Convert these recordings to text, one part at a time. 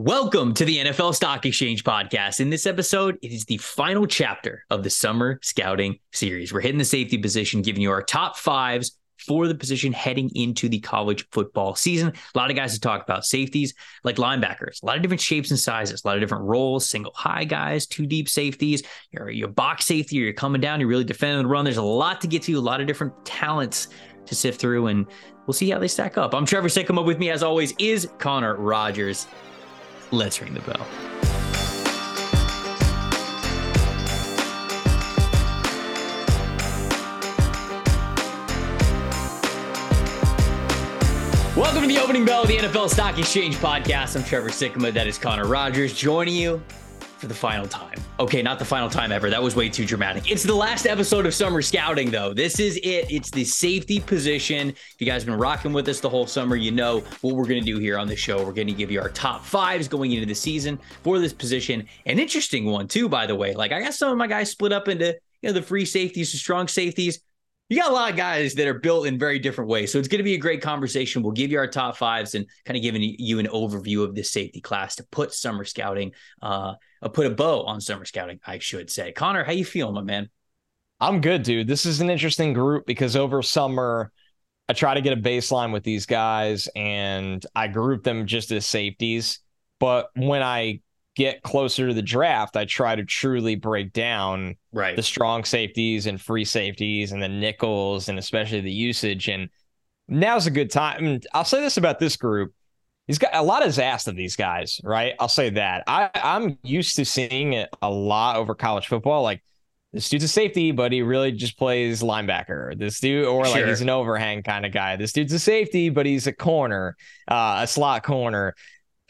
Welcome to the NFL Stock Exchange podcast. In this episode, it is the final chapter of the summer scouting series. We're hitting the safety position, giving you our top fives for the position heading into the college football season. A lot of guys to talk about safeties like linebackers, a lot of different shapes and sizes, a lot of different roles, single high guys, two deep safeties, your, your box safety, or you're coming down, you're really defending the run. There's a lot to get to, a lot of different talents to sift through, and we'll see how they stack up. I'm Trevor Sikkema. With me, as always, is Connor Rogers. Let's ring the bell. Welcome to the opening bell of the NFL Stock Exchange podcast. I'm Trevor Sikkema. That is Connor Rogers joining you for the final time. Okay, not the final time ever. That was way too dramatic. It's the last episode of summer scouting, though. This is it. It's the safety position. If you guys have been rocking with us the whole summer, you know what we're going to do here on the show. We're going to give you our top fives going into the season for this position. An interesting one, too, by the way. Like, I got some of my guys split up into you know the free safeties, the strong safeties you got a lot of guys that are built in very different ways. So it's going to be a great conversation. We'll give you our top fives and kind of giving you an overview of this safety class to put summer scouting, uh, put a bow on summer scouting, I should say. Connor, how you feeling, my man? I'm good, dude. This is an interesting group because over summer, I try to get a baseline with these guys and I group them just as safeties. But when I get closer to the draft, I try to truly break down right. the strong safeties and free safeties and the nickels and especially the usage. And now's a good time. And I'll say this about this group. He's got a lot is asked of these guys, right? I'll say that. I, I'm used to seeing it a lot over college football. Like this dude's a safety, but he really just plays linebacker. This dude, or like he's an overhang kind of guy. This dude's a safety, but he's a corner, uh, a slot corner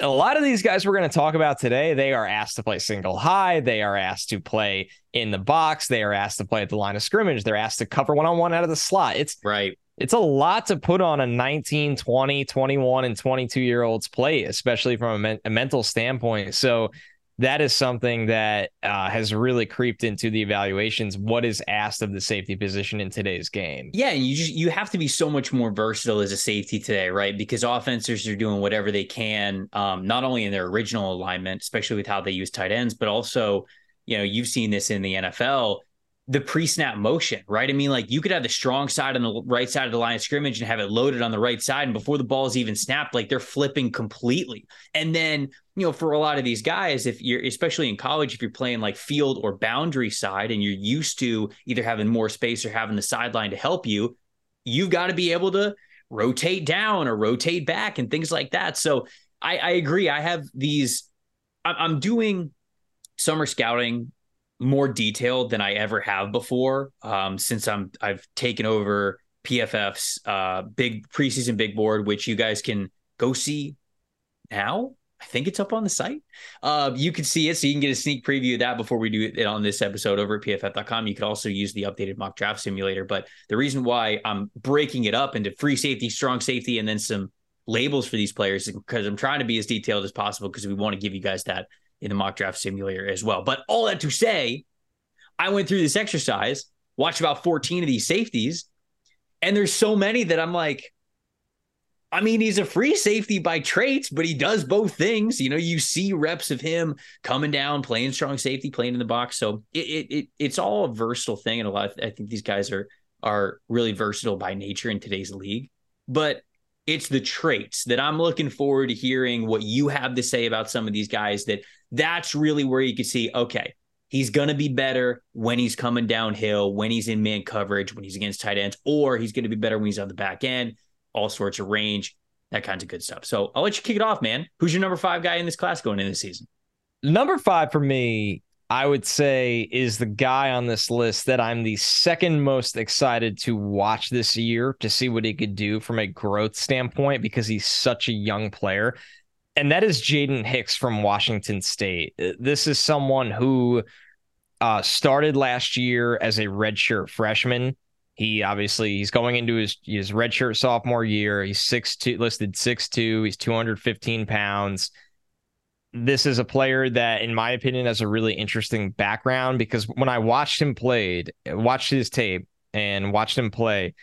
a lot of these guys we're going to talk about today, they are asked to play single high. They are asked to play in the box. They are asked to play at the line of scrimmage. They're asked to cover one on one out of the slot. It's right. It's a lot to put on a 19, 20, 21, and 22 year old's plate, especially from a, men- a mental standpoint. So that is something that uh, has really creeped into the evaluations. What is asked of the safety position in today's game? Yeah, and you just you have to be so much more versatile as a safety today, right? Because offenses are doing whatever they can, um, not only in their original alignment, especially with how they use tight ends, but also, you know, you've seen this in the NFL the pre-snap motion, right? I mean, like you could have the strong side on the right side of the line of scrimmage and have it loaded on the right side, and before the ball is even snapped, like they're flipping completely. And then, you know, for a lot of these guys, if you're especially in college, if you're playing like field or boundary side, and you're used to either having more space or having the sideline to help you, you've got to be able to rotate down or rotate back and things like that. So I, I agree. I have these. I'm doing summer scouting more detailed than I ever have before. Um, since I'm I've taken over PFF's uh, big preseason big board, which you guys can go see now. I think it's up on the site. Uh, you can see it, so you can get a sneak preview of that before we do it on this episode over at pff.com. You could also use the updated mock draft simulator. But the reason why I'm breaking it up into free safety, strong safety, and then some labels for these players is because I'm trying to be as detailed as possible because we want to give you guys that in the mock draft simulator as well. But all that to say, I went through this exercise, watched about 14 of these safeties, and there's so many that I'm like, I mean, he's a free safety by traits, but he does both things. You know, you see reps of him coming down, playing strong safety, playing in the box. So it, it, it it's all a versatile thing, and a lot. Of, I think these guys are are really versatile by nature in today's league. But it's the traits that I'm looking forward to hearing what you have to say about some of these guys that that's really where you can see, okay, he's going to be better when he's coming downhill, when he's in man coverage, when he's against tight ends, or he's going to be better when he's on the back end, all sorts of range, that kinds of good stuff. So I'll let you kick it off, man. Who's your number five guy in this class going into the season? Number five for me, I would say, is the guy on this list that I'm the second most excited to watch this year to see what he could do from a growth standpoint because he's such a young player and that is Jaden Hicks from Washington State. Uh, this is someone who uh, started last year as a redshirt freshman. He obviously he's going into his his redshirt sophomore year. He's six two listed six two. He's two hundred fifteen pounds. This is a player that, in my opinion, has a really interesting background because when I watched him played, watched his tape and watched him play,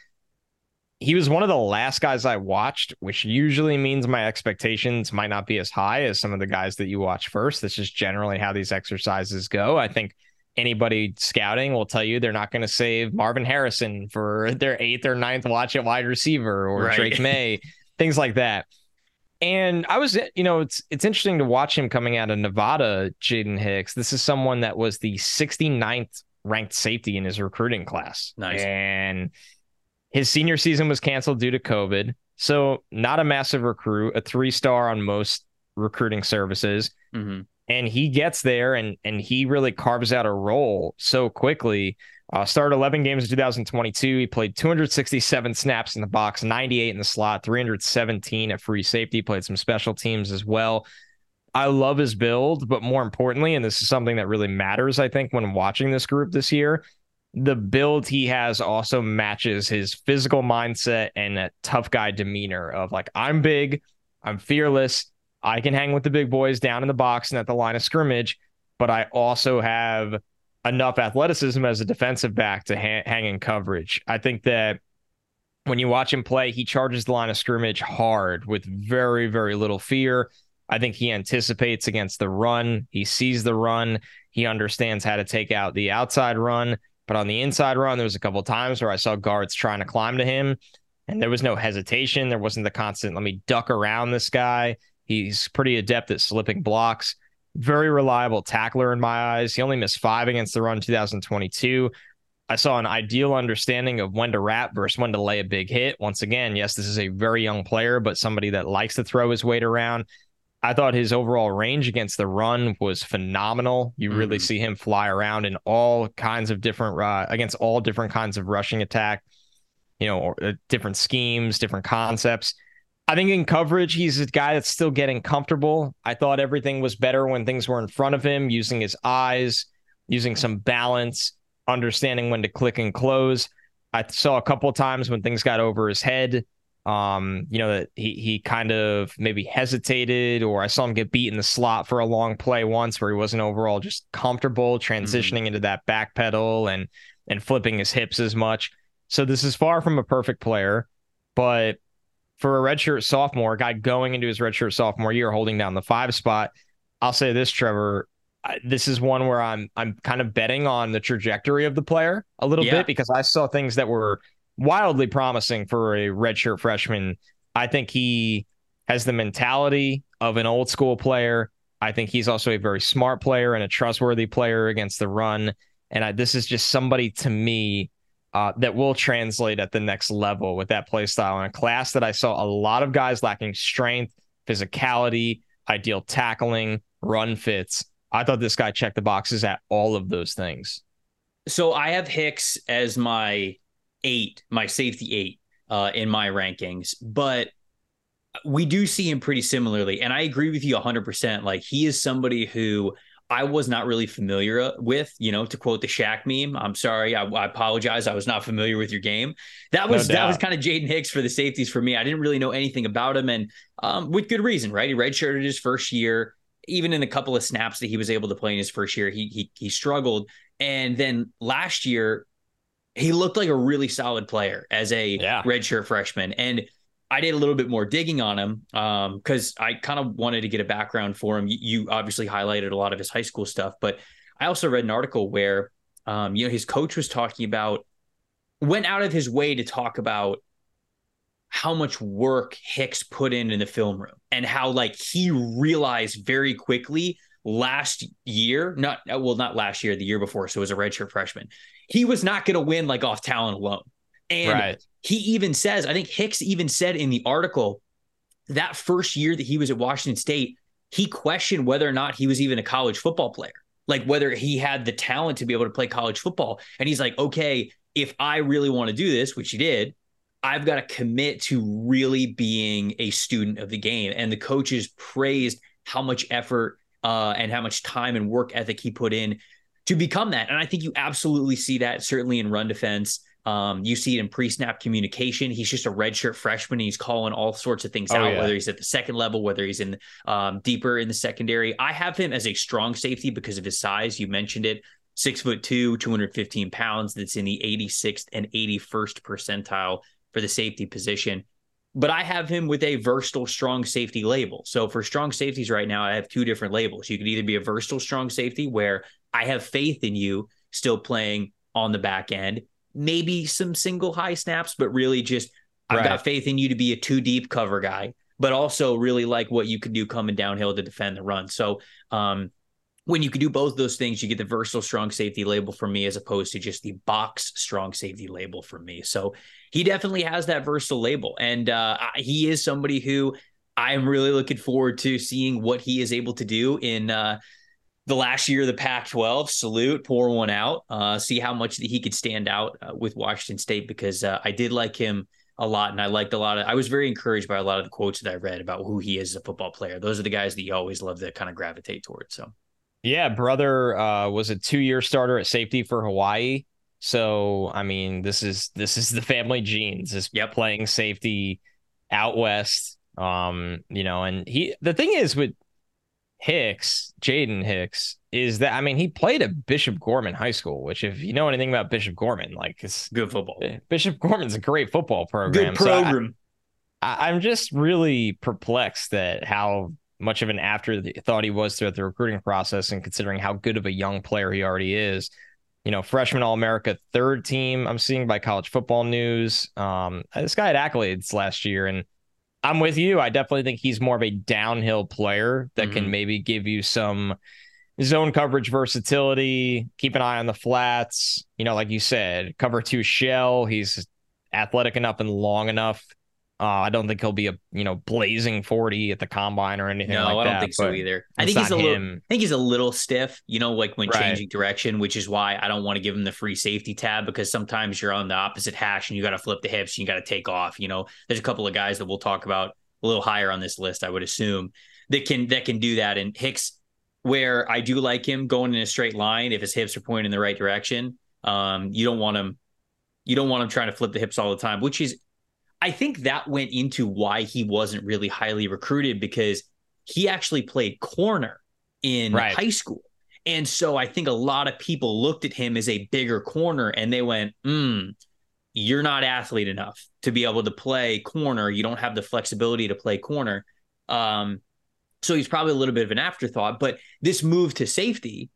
he was one of the last guys I watched, which usually means my expectations might not be as high as some of the guys that you watch first. That's just generally how these exercises go. I think anybody scouting will tell you they're not going to save Marvin Harrison for their eighth or ninth watch at wide receiver or right. Drake Maye, things like that. And I was, you know, it's it's interesting to watch him coming out of Nevada, Jaden Hicks. This is someone that was the 69th ranked safety in his recruiting class. Nice. And his senior season was canceled due to COVID. So, not a massive recruit, a three star on most recruiting services. Mm-hmm. And he gets there and, and he really carves out a role so quickly. Uh, started 11 games in 2022. He played 267 snaps in the box, 98 in the slot, 317 at free safety. Played some special teams as well. I love his build, but more importantly, and this is something that really matters, I think, when watching this group this year, the build he has also matches his physical mindset and tough guy demeanor of like, I'm big, I'm fearless, I can hang with the big boys down in the box and at the line of scrimmage, but I also have enough athleticism as a defensive back to ha- hang in coverage. I think that when you watch him play, he charges the line of scrimmage hard with very, very little fear. I think he anticipates against the run. He sees the run. He understands how to take out the outside run. But on the inside run, there was a couple of times where I saw guards trying to climb to him, and there was no hesitation. There wasn't the constant, let me duck around this guy. He's pretty adept at slipping blocks. Very reliable tackler in my eyes. He only missed five against the run 2022. I saw an ideal understanding of when to wrap versus when to lay a big hit. Once again, yes, this is a very young player, but somebody that likes to throw his weight around. I thought his overall range against the run was phenomenal. You mm-hmm. really see him fly around in all kinds of different uh, against all different kinds of rushing attack, you know, or, uh, different schemes, different concepts. I think in coverage, he's a guy that's still getting comfortable. I thought everything was better when things were in front of him, using his eyes, using some balance, understanding when to click and close. I saw a couple of times when things got over his head um, you know, that he he kind of maybe hesitated, or I saw him get beat in the slot for a long play once where he wasn't overall just comfortable transitioning mm into that back pedal and and flipping his hips as much. So this is far from a perfect player, but for a redshirt sophomore, guy going into his redshirt sophomore year, holding down the five spot, I'll say this, Trevor. This is one where I'm I'm kind of betting on the trajectory of the player a little yeah. bit because I saw things that were wildly promising for a redshirt freshman. I think he has the mentality of an old school player. I think he's also a very smart player and a trustworthy player against the run. And I, this is just somebody to me uh, that will translate at the next level with that play style in a class that I saw a lot of guys lacking strength, physicality, ideal tackling, run fits. I thought this guy checked the boxes at all of those things. So I have Hicks as my eight, my safety eight uh, in my rankings, but we do see him pretty similarly. And I agree with you 100%. Like he is somebody who I was not really familiar with, you know, to quote the Shaq meme. I'm sorry. I, I apologize. I was not familiar with your game. That was, no that was kind of Jaden Hicks for the safeties for me. I didn't really know anything about him and um, with good reason, right? He redshirted his first year. Even in a couple of snaps that he was able to play in his first year, he, he, he struggled. And then last year, he looked like a really solid player as a yeah. redshirt freshman. And I did a little bit more digging on him because um, I kind of wanted to get a background for him. You, you, obviously highlighted a lot of his high school stuff, but I also read an article where um, you know his coach was talking about went out of his way to talk about how much work Hicks put in in the film room and how like he realized very quickly last year, not well, not last year, the year before, so as a redshirt freshman, he was not going to win like off talent alone. And right. he even says, I think Hicks even said in the article that first year that he was at Washington State, he questioned whether or not he was even a college football player, like whether he had the talent to be able to play college football. And he's like, okay, if I really want to do this, which he did, I've got to commit to really being a student of the game. And the coaches praised how much effort uh, and how much time and work ethic he put in to become that. And I think you absolutely see that certainly in run defense. Um, you see it in pre-snap communication. He's just a redshirt freshman. he's calling all sorts of things oh, out, yeah. whether he's at the second level, whether he's in um, deeper in the secondary. I have him as a strong safety because of his size. You mentioned it, six foot two, 215 pounds. That's in the 86th and 81st percentile for the safety position. But I have him with a versatile strong safety label. So for strong safeties right now, I have two different labels. You could either be a versatile strong safety where I have faith in you still playing on the back end, maybe some single high snaps, but really just I've got faith in you to be a two deep cover guy, but also really like what you can do coming downhill to defend the run. So um, when you can do both those things, you get the versatile strong safety label from me as opposed to just the box strong safety label from me. So he definitely has that versatile label. And uh, he is somebody who I'm really looking forward to seeing what he is able to do in uh, the last year of the Pac 12. Salute, pour one out, uh, see how much he could stand out uh, with Washington State because uh, I did like him a lot and I liked a lot of I was very encouraged by a lot of the quotes that I read about who he is as a football player. Those are the guys that you always love to kind of gravitate towards. So yeah, brother uh, was a two-year starter at safety for Hawaii. So I mean, this is this is the family genes. Is yep. playing safety out west. Um, you know, and he the thing is with Hicks, Jaden Hicks, is that I mean he played at Bishop Gorman High School, which if you know anything about Bishop Gorman, like it's good football. Eh, Bishop Gorman's a great football program. Good program. So I, I'm just really perplexed at how much of an afterthought he was throughout the recruiting process and considering how good of a young player he already is. You know, freshman All America, third team, I'm seeing by college football news. Um, this guy had accolades last year, and I'm with you. I definitely think he's more of a downhill player that mm-hmm. can maybe give you some zone coverage versatility, keep an eye on the flats. You know, like you said, cover two shell. He's athletic enough and long enough uh, I don't think he'll be a you know blazing forty at the combine or anything. No, like I don't that, think so either. I think he's a little. I think he's a little stiff. You know, like when right. changing direction, which is why I don't want to give him the free safety tab because sometimes you're on the opposite hash and you got to flip the hips and you got to take off. You know, there's a couple of guys that we'll talk about a little higher on this list. I would assume that can that can do that. And Hicks, where I do like him going in a straight line if his hips are pointing in the right direction. Um, you don't want him. You don't want him trying to flip the hips all the time, which is I think that went into why he wasn't really highly recruited because he actually played corner in right. high school. And so I think a lot of people looked at him as a bigger corner and they went, hmm, you're not athlete enough to be able to play corner. You don't have the flexibility to play corner. Um, so he's probably a little bit of an afterthought. But this move to safety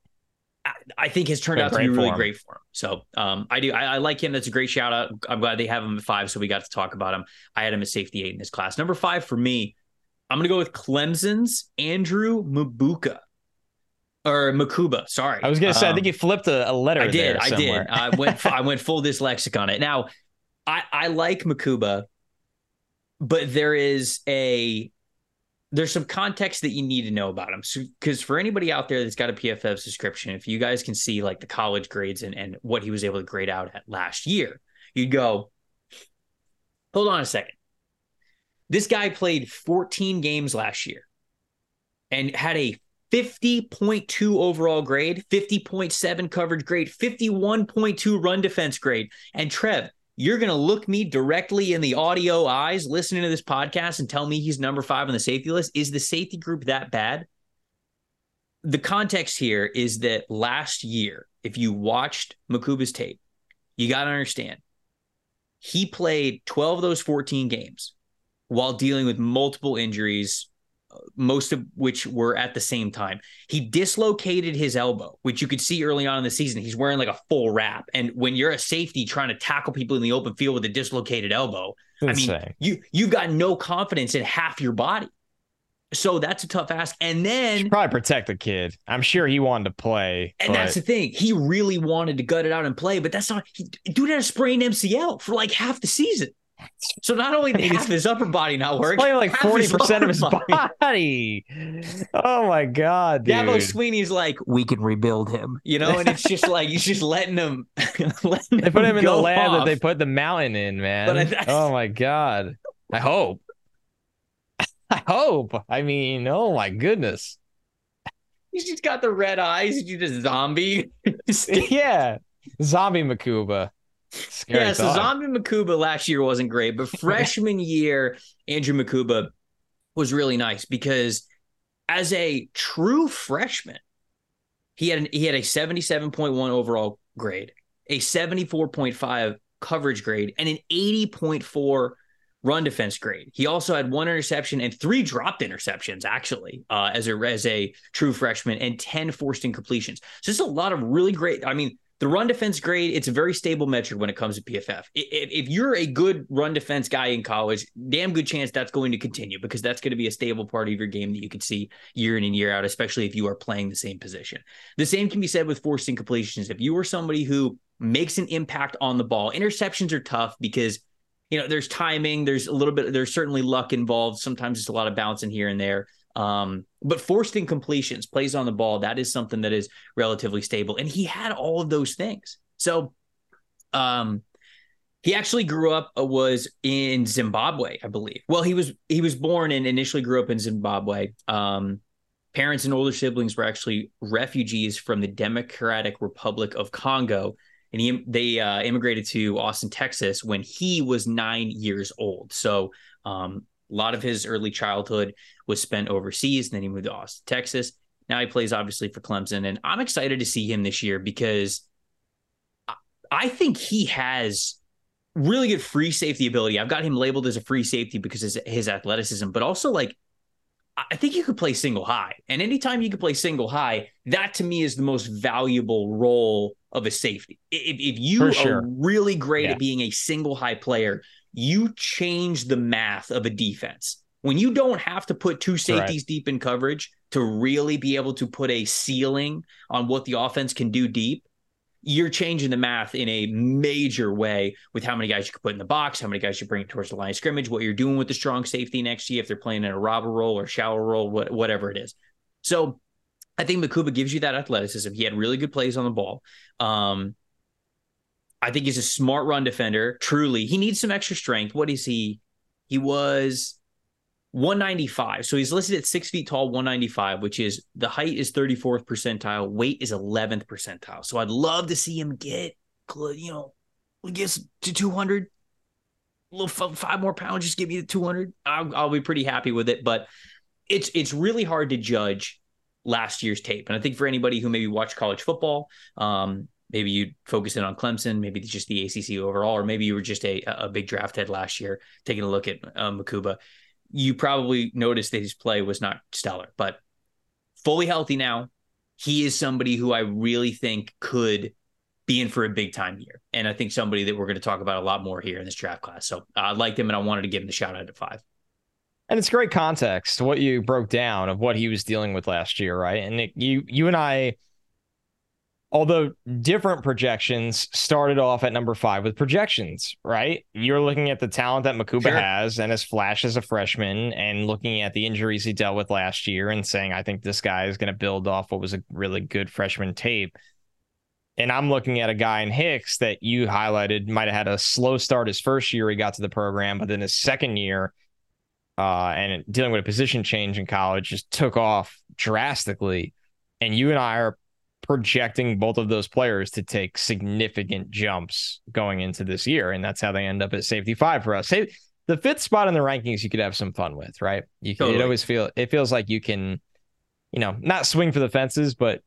I think has turned out to be really great for him. So um, I do. I, I, like him. That's a great shout out. I'm glad they have him at five, so we got to talk about him. I had him at safety eight in this class. Number five for me, I'm going to go with Clemson's Andrew Mabuka or Mukuba. Sorry, I was going to say. Um, I think you flipped a, a letter. I did. I did. I went. I went full dyslexic on it. Now, I I like Mukuba, but there is a there's some context that you need to know about him. So, because for anybody out there that's got a PFF subscription, if you guys can see like the college grades and, and what he was able to grade out at last year, you'd go, hold on a second. This guy played 14 games last year and had a 50.2 overall grade, 50.7 coverage grade, 51.2 run defense grade. And Trev, you're going to look me directly in the audio eyes listening to this podcast and tell me he's number five on the safety list. Is the safety group that bad? The context here is that last year, if you watched Mukuba's tape, you got to understand he played 12 of those 14 games while dealing with multiple injuries, most of which were at the same time. He dislocated his elbow, which you could see early on in the season. He's wearing like a full wrap. And when you're a safety trying to tackle people in the open field with a dislocated elbow, Insane. I mean, you you've got no confidence in half your body. So that's a tough ask. And then probably protect the kid. I'm sure he wanted to play. And but... that's the thing. He really wanted to gut it out and play, but that's not he dude had a sprained MCL for like half the season. So not only did half his upper body not work, playing like forty percent of his body. Oh my god, dude! Dabo Swinney's like, we can rebuild him, you know, and it's just like he's just letting him. letting they put him, him in the lab off. that they put the mountain in, man. I, oh my god! I hope. I hope. I mean, oh my goodness. He's just got the red eyes. He's just zombie. yeah, zombie Mukuba. Scary yeah, thought. so Zombie Mukuba last year wasn't great, but freshman year, Andrew Mukuba was really nice because as a true freshman, he had an, he had a 77.1 overall grade, a 74.5 coverage grade and an 80.4 run defense grade. He also had one interception and three dropped interceptions, actually, uh, as a as a true freshman, and 10 forced incompletions. So there's a lot of really great. I mean, the run defense grade, it's a very stable metric when it comes to PFF. If, you're a good run defense guy in college, damn good chance that's going to continue because that's going to be a stable part of your game that you can see year in and year out, especially if you are playing the same position. The same can be said with forced incompletions. If you are somebody who makes an impact on the ball, interceptions are tough because you know there's timing, there's a little bit, there's certainly luck involved. Sometimes it's a lot of bouncing here and there. Um, but forced incompletions, plays on the ball, that is something that is relatively stable. And he had all of those things. So um he actually grew up uh, was in Zimbabwe, I believe. Well, he was he was born and initially grew up in Zimbabwe. Um, parents and older siblings were actually refugees from the Democratic Republic of Congo, and he they uh, immigrated to Austin, Texas, when he was nine years old. So um, a lot of his early childhood was spent overseas. And then he moved to Austin, Texas. Now he plays obviously for Clemson. And I'm excited to see him this year because I think he has really good free safety ability. I've got him labeled as a free safety because of his athleticism, but also like I think you could play single high. And anytime you can play single high, that to me is the most valuable role of a safety. If, if you sure. are really great yeah. at being a single high player, you change the math of a defense. When you don't have to put two safeties right. deep in coverage to really be able to put a ceiling on what the offense can do deep, you're changing the math in a major way with how many guys you can put in the box, how many guys you bring towards the line of scrimmage, what you're doing with the strong safety next year, if they're playing in a robber role or shallow role, whatever it is. So I think Mukuba gives you that athleticism. He had really good plays on the ball. Um, I think he's a smart run defender. Truly, he needs some extra strength. What is he? He was 195. So he's listed at six feet tall, 195, which is the height is 34th percentile, weight is 11th percentile. So I'd love to see him get, you know, I guess to 200. A little five more pounds, just give me the 200. I'll, I'll be pretty happy with it. But it's it's really hard to judge last year's tape. And I think for anybody who maybe watched college football, um, maybe you focused in on Clemson, maybe just the ACC overall, or maybe you were just a, a big draft head last year taking a look at um, Mukuba. You probably noticed that his play was not stellar, but fully healthy now. He is somebody who I really think could be in for a big time year. And I think somebody that we're going to talk about a lot more here in this draft class. So I liked him and I wanted to give him the shout out at five. And it's great context what you broke down of what he was dealing with last year, right? And Nick, you you and I although different projections started off at number five with projections, right? You're looking at the talent that Mukuba sure. has and his flash as a freshman and looking at the injuries he dealt with last year and saying, I think this guy is going to build off what was a really good freshman tape. And I'm looking at a guy in Hicks that you highlighted might have had a slow start his first year he got to the program, but then his second year, uh, and dealing with a position change in college just took off drastically. And you and I are projecting both of those players to take significant jumps going into this year. And that's how they end up at safety five for us. The fifth spot in the rankings you could have some fun with, right? You can, totally. it always feel it feels like you can, you know, not swing for the fences, but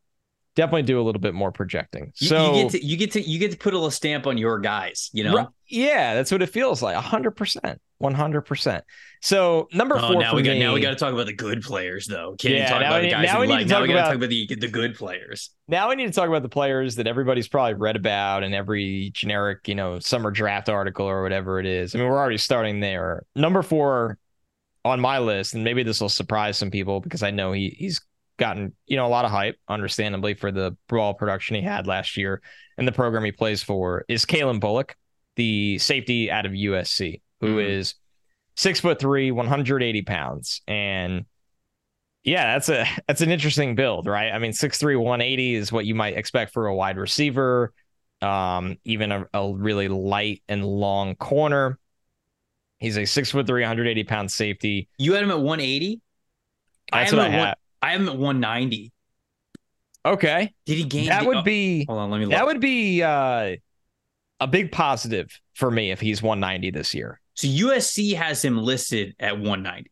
definitely do a little bit more projecting. So you, you, get to you get to you get to put a little stamp on your guys, you know? Yeah, that's what it feels like. hundred percent. 100%. So number oh, four. Now we got now we got to talk about the good players though. Can't yeah, talk about we, the guys now we, like. Now we got to talk about the the good players. Now we need to talk about the players that everybody's probably read about in every generic, you know, summer draft article or whatever it is. I mean, we're already starting there. Number four on my list, and maybe this will surprise some people because I know he he's gotten you know a lot of hype, understandably, for the ball production he had last year and the program he plays for. Is Calen Bullock, the safety out of USC? who mm. is six foot three, 180 pounds. And yeah, that's a that's an interesting build, right? I mean, 6'3, 180 is what you might expect for a wide receiver, um, even a, a really light and long corner. He's a six foot three, 180 pound safety. You had him at 180? That's I what I have. I have him at 190. Okay. Did he gain? That the, would oh, be. Hold on, let me. Look. That would be uh, a big positive for me if he's 190 this year. So USC has him listed at 190.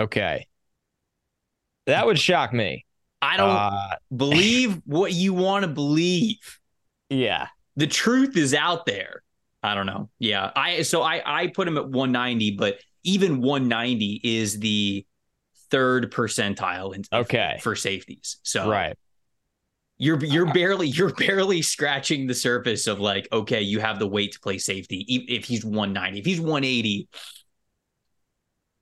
Okay. That would shock me. I don't uh, believe what you want to believe. Yeah. The truth is out there. I don't know. Yeah. I so I I put him at 190, but even 190 is the third percentile in, okay. for safeties. So right. You're you're barely you're barely scratching the surface of like okay you have the weight to play safety if he's 190 if he's 180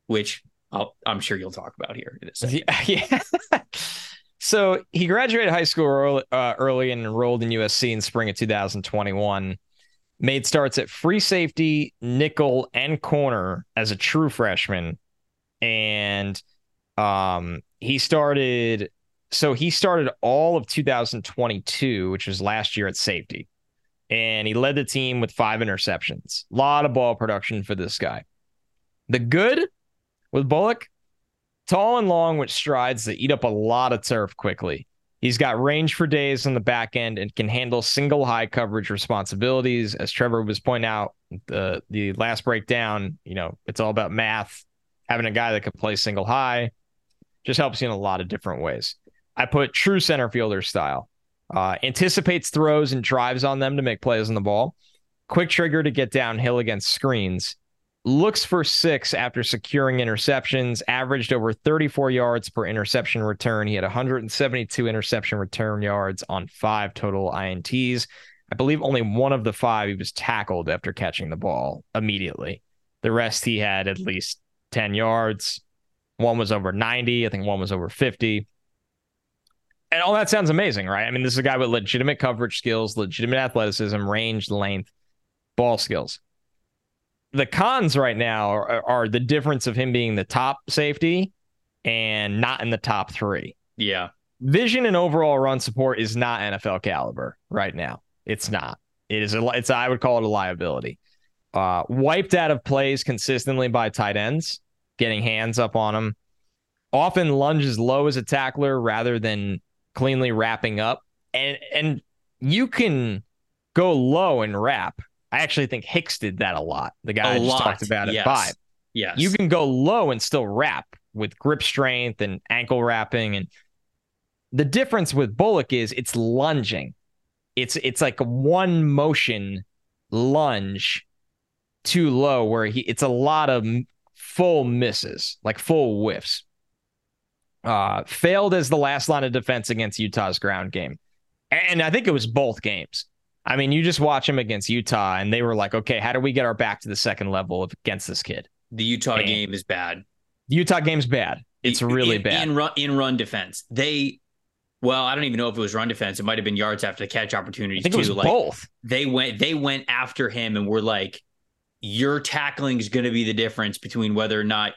which i am sure you'll talk about here in a second. Yeah. so he graduated high school early, uh, early and enrolled in USC in spring of 2021 made starts at free safety, nickel, and corner as a true freshman. And um, he started, so he started all of 2022, which was last year at safety. And he led the team with five interceptions. A lot of ball production for this guy. The good with Bullock, tall and long with strides that eat up a lot of turf quickly. He's got range for days on the back end and can handle single high coverage responsibilities. As Trevor was pointing out, the the last breakdown, you know, it's all about math. Having a guy that can play single high just helps you in a lot of different ways. I put true center fielder style. Uh, anticipates throws and drives on them to make plays on the ball. Quick trigger to get downhill against screens looks for six after securing interceptions, averaged over 34 yards per interception return. He had 172 interception return yards on five total INTs. I believe only one of the five he was tackled after catching the ball immediately. The rest he had at least 10 yards. One was over 90. I think one was over 50. And all that sounds amazing, right? I mean, this is a guy with legitimate coverage skills, legitimate athleticism, range, length, ball skills the cons right now are, are, the difference of him being the top safety and not in the top three. Yeah. Vision and overall run support is not NFL caliber right now. It's not. It is a, it's, I would call it a liability. Uh, wiped out of plays consistently by tight ends, getting hands up on them. Often lunges low as a tackler rather than cleanly wrapping up. And, and you can go low and wrap I actually think Hicks did that a lot. The guy a I just lot. talked about at yes. five. Yes. You can go low and still wrap with grip strength and ankle wrapping. And the difference with Bullock is it's lunging. It's it's like one motion lunge too low where he it's a lot of full misses, like full whiffs. Uh, failed as the last line of defense against Utah's ground game. And I think it was both games. I mean, you just watch him against Utah, and they were like, okay, how do we get our back to the second level of against this kid? The Utah and game is bad. The Utah game's bad. It's really in, bad. In run, in run defense. They, well, I don't even know if it was run defense. It might have been yards after the catch opportunities I think too. It was like, both. They went, they went after him and were like, your tackling is going to be the difference between whether or not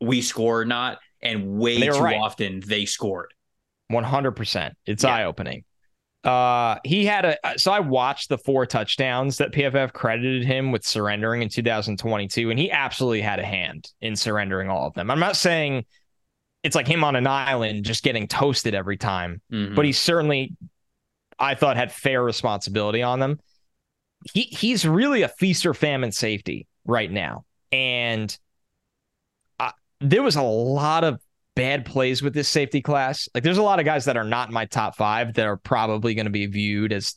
we score or not. And way too right. often they scored. 100%. It's yeah. eye opening. Uh, he had a so I watched the four touchdowns that PFF credited him with surrendering in 2022, and he absolutely had a hand in surrendering all of them. I'm not saying it's like him on an island just getting toasted every time, mm-hmm. but he certainly, I thought, had fair responsibility on them. He he's really a feast or famine safety right now, and uh, there was a lot of bad plays with this safety class. Like there's a lot of guys that are not in my top five that are probably going to be viewed as,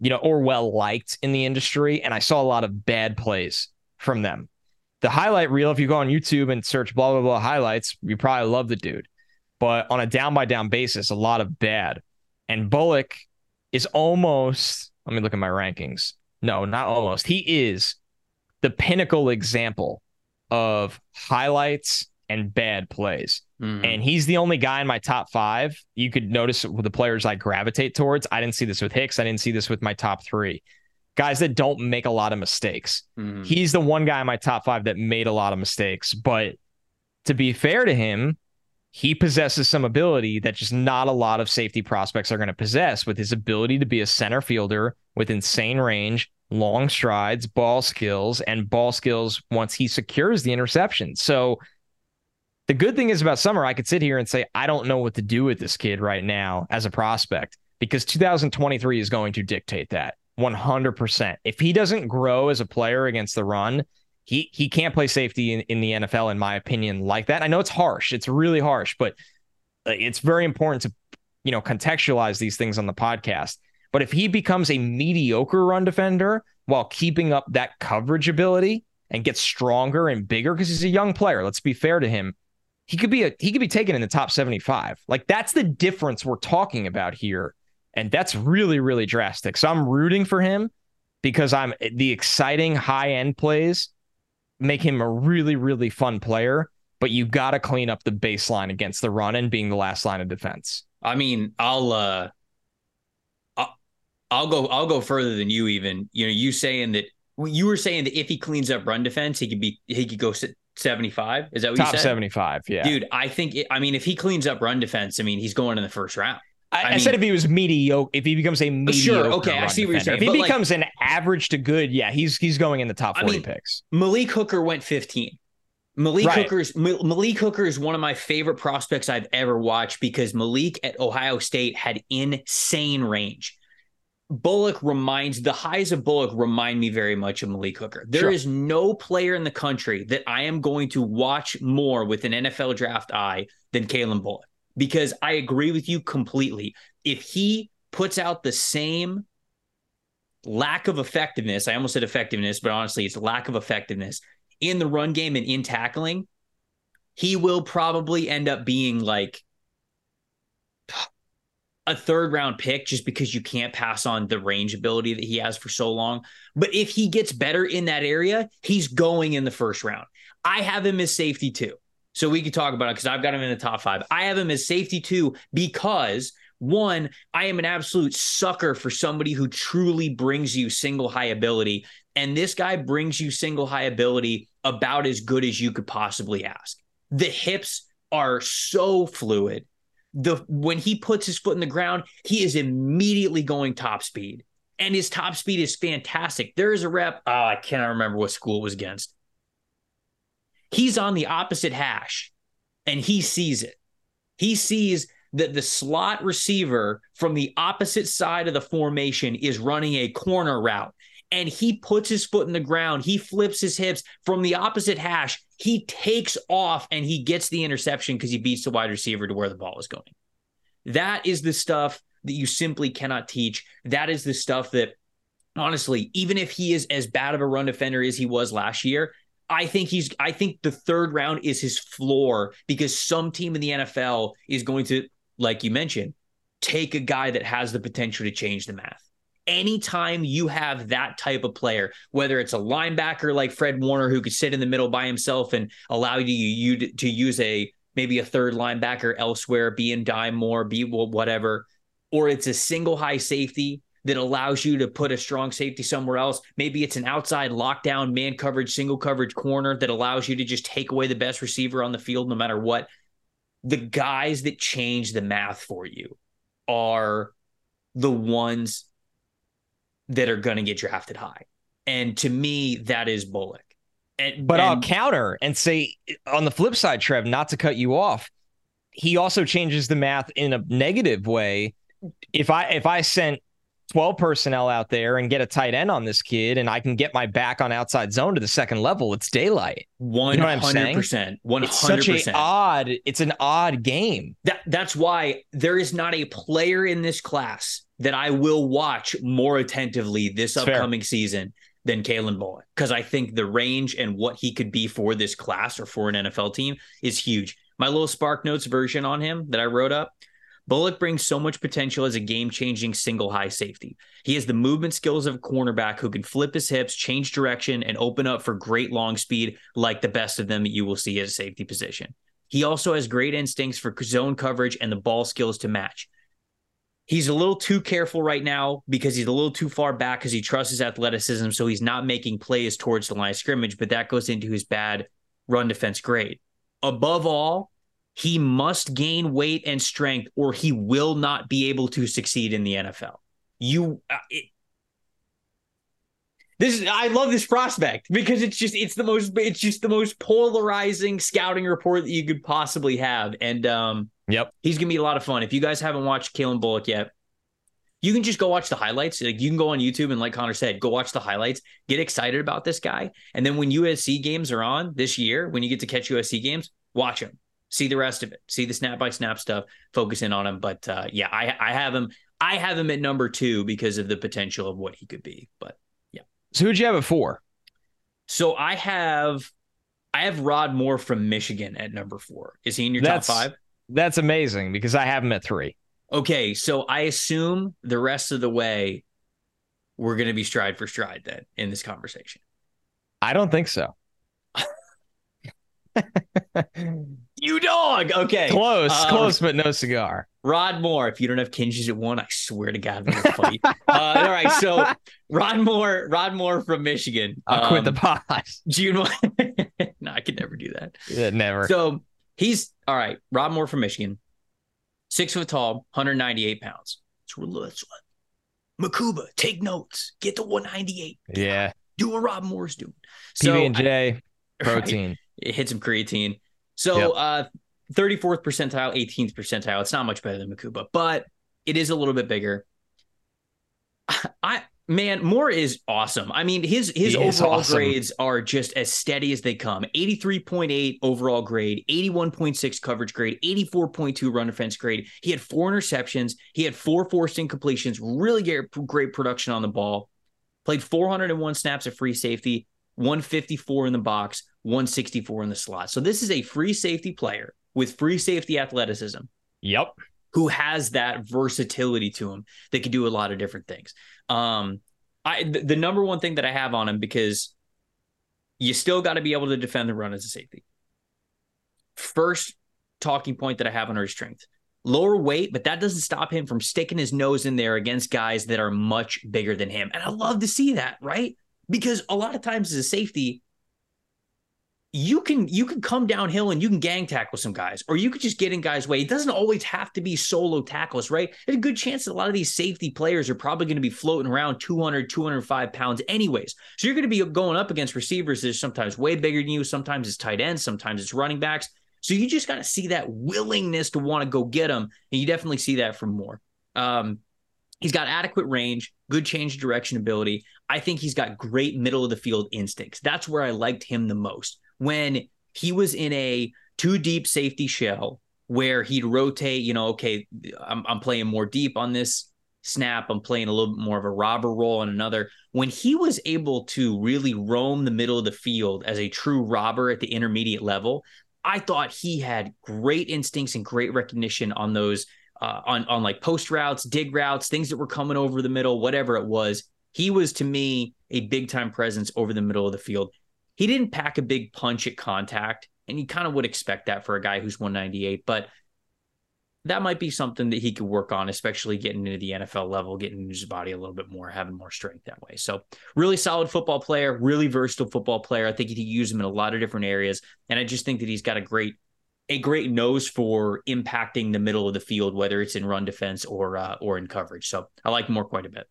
you know, or well liked in the industry. And I saw a lot of bad plays from them. The highlight reel, if you go on YouTube and search blah, blah, blah highlights, you probably love the dude. But on a down by down basis, a lot of bad. And Bullock is almost, let me look at my rankings. No, not almost. He is the pinnacle example of highlights and bad plays. Mm-hmm. And he's the only guy in my top five. You could notice with the players I gravitate towards. I didn't see this with Hicks. I didn't see this with my top three. Guys that don't make a lot of mistakes. Mm-hmm. He's the one guy in my top five that made a lot of mistakes. But to be fair to him, he possesses some ability that just not a lot of safety prospects are going to possess with his ability to be a center fielder with insane range, long strides, ball skills, and ball skills once he secures the interception. So, the good thing is about Summer, I could sit here and say, I don't know what to do with this kid right now as a prospect because 2023 is going to dictate that 100%. If he doesn't grow as a player against the run, he he can't play safety in, in the NFL, in my opinion, like that. I know it's harsh. It's really harsh, but uh, it's very important to, you know, contextualize these things on the podcast. But if he becomes a mediocre run defender while keeping up that coverage ability and gets stronger and bigger, because he's a young player, let's be fair to him, he could be a he could be taken in the top 75. Like that's the difference we're talking about here. And that's really, really drastic. So I'm rooting for him because I'm the exciting high end plays make him a really, really fun player. But you got to clean up the baseline against the run and being the last line of defense. I mean, I'll uh I'll, I'll go I'll go further than you even. You know, you saying that you were saying that if he cleans up run defense, he could be he could go 75. Is that what Top you said? 75, yeah. Dude, I think it, I mean if he cleans up run defense, I mean he's going in the first round. I, I, I said if he was mediocre, if he becomes a mediocre, Sure, okay, I see what you're saying, If he like- becomes an average to good, yeah, he's he's going in the top I 40 mean, picks. Malik Hooker went 15. Malik Right. Hooker's Ma- Malik Hooker is one of my favorite prospects I've ever watched because Malik at Ohio State had insane range. Bullock reminds the highs of Bullock remind me very much of Malik Hooker. There is Sure. no player in the country that I am going to watch more with an NFL draft eye than Calen Bullock because I agree with you completely. If he puts out the same lack of effectiveness, I almost said effectiveness, but honestly, it's lack of effectiveness in the run game and in tackling, he will probably end up being like a third round pick just because you can't pass on the range ability that he has for so long. But if he gets better in that area, he's going in the first round. I have him as safety too. So we could talk about it because I've got him in the top five. I have him as safety too because one, I am an absolute sucker for somebody who truly brings you single high ability. And this guy brings you single high ability about as good as you could possibly ask. The hips are so fluid. The when he puts his foot in the ground, he is immediately going top speed. And his top speed is fantastic. There is a rep. Oh, I cannot remember what school it was against. He's on the opposite hash and he sees it. He sees that the slot receiver from the opposite side of the formation is running a corner route and he puts his foot in the ground. He flips his hips from the opposite hash. He takes off and he gets the interception because he beats the wide receiver to where the ball is going. That is the stuff that you simply cannot teach. That is the stuff that, honestly, even if he is as bad of a run defender as he was last year, I think he's I think the third round is his floor because some team in the NFL is going to, like you mentioned, take a guy that has the potential to change the math. Anytime you have that type of player, whether it's a linebacker like Fred Warner who could sit in the middle by himself and allow you, you to, use a maybe a third linebacker elsewhere, be in dime more, be whatever, or it's a single high safety that allows you to put a strong safety somewhere else. Maybe it's an outside lockdown, man coverage, single coverage corner that allows you to just take away the best receiver on the field no matter what. The guys that change the math for you are the ones that are going to get drafted high. And to me, that is Bullock. And, But I'll counter and say on the flip side, Trev, not to cut you off, he also changes the math in a negative way. If I if I sent 12 personnel out there and get a tight end on this kid and I can get my back on outside zone to the second level, it's daylight. One know what I'm hundred saying? percent, one It's such a odd, it's an odd game. That that's why there is not a player in this class that I will watch more attentively this It's fair. upcoming season than Calen Bullock because I think the range and what he could be for this class or for an NFL team is huge. My little Spark Notes version on him that I wrote up. Bullock brings so much potential as a game changing single high safety. He has the movement skills of a cornerback who can flip his hips, change direction, and open up for great long speed like the best of them you will see at a safety position. He also has great instincts for zone coverage and the ball skills to match. He's a little too careful right now because he's a little too far back because he trusts his athleticism. So he's not making plays towards the line of scrimmage, but that goes into his bad run defense grade. Above all, he must gain weight and strength or he will not be able to succeed in the NFL. You, uh, it, this is, I love this prospect because it's just, it's the most, it's just the most polarizing scouting report that you could possibly have. And, um, Yep. He's gonna be a lot of fun. If you guys haven't watched Calen Bullock yet, you can just go watch the highlights. Like you can go on YouTube and like Connor said, go watch the highlights, get excited about this guy. And then when USC games are on this year, when you get to catch USC games, watch him. See the rest of it. See the snap by snap stuff, focus in on him. But uh, yeah, I I have him I have him at number two because of the potential of what he could be. But yeah. So who'd you have it for? So I have I have Rod Moore from Michigan at number four. Is he in your that's, top five? That's amazing because I have him at three. Okay, so I assume the rest of the way we're going to be stride for stride then in this conversation. I don't think so. you dog. Okay. Close, um, close, but no cigar. Rod Moore. If you don't have Kinchens at one, I swear to God, we're gonna fight. uh, all right. So Rod Moore, Rod Moore from Michigan. I'll um, quit the pod. June no, I could never do that. Yeah, never. So he's all right. Rod Moore from Michigan. Six foot tall, 198 pounds. That's what Mukuba, take notes. Get to 198. Yeah. Do what Rod Moore's doing. So, PB and J protein. Right, it hit some creatine. So yep. uh 34th percentile, 18th percentile. It's not much better than Mukuba, but it is a little bit bigger. I man, Moore is awesome. I mean, his his he overall awesome. grades are just as steady as they come. 83.8 overall grade, 81.6 coverage grade, 84.2 run defense grade. He had four interceptions. He had four forced incompletions. Really great, great production on the ball. Played 401 snaps at free safety, 154 in the box, 164 in the slot. So this is a free safety player with free safety athleticism. Yep. Who has that versatility to him that can do a lot of different things. Um, I the, the number one thing that I have on him because you still got to be able to defend the run as a safety. First talking point that I have on his strength. Lower weight, but that doesn't stop him from sticking his nose in there against guys that are much bigger than him. And I love to see that, right? Because a lot of times as a safety, you can you can come downhill and you can gang tackle some guys, or you could just get in guys' way. It doesn't always have to be solo tackles, right? There's a good chance that a lot of these safety players are probably going to be floating around 200, 205 pounds, anyways. So you're going to be going up against receivers that are sometimes way bigger than you. Sometimes it's tight ends, sometimes it's running backs. So you just got to see that willingness to want to go get them, and you definitely see that from Moore. Um, he's got adequate range, good change direction ability. I think he's got great middle of the field instincts. That's where I liked him the most when he was in a two deep safety shell where he'd rotate, you know, okay, I'm, I'm playing more deep on this snap. I'm playing a little bit more of a robber role on another. When he was able to really roam the middle of the field as a true robber at the intermediate level, I thought he had great instincts and great recognition on those uh, on on like post routes, dig routes, things that were coming over the middle, whatever it was. He was to me a big time presence over the middle of the field. He didn't pack a big punch at contact, and you kind of would expect that for a guy who's 198, but that might be something that he could work on, especially getting into the NFL level, getting into his body a little bit more, having more strength that way. So, really solid football player, really versatile football player. I think he could use him in a lot of different areas, and I just think that he's got a great a great nose for impacting the middle of the field, whether it's in run defense or uh, or in coverage. So, I like him more quite a bit.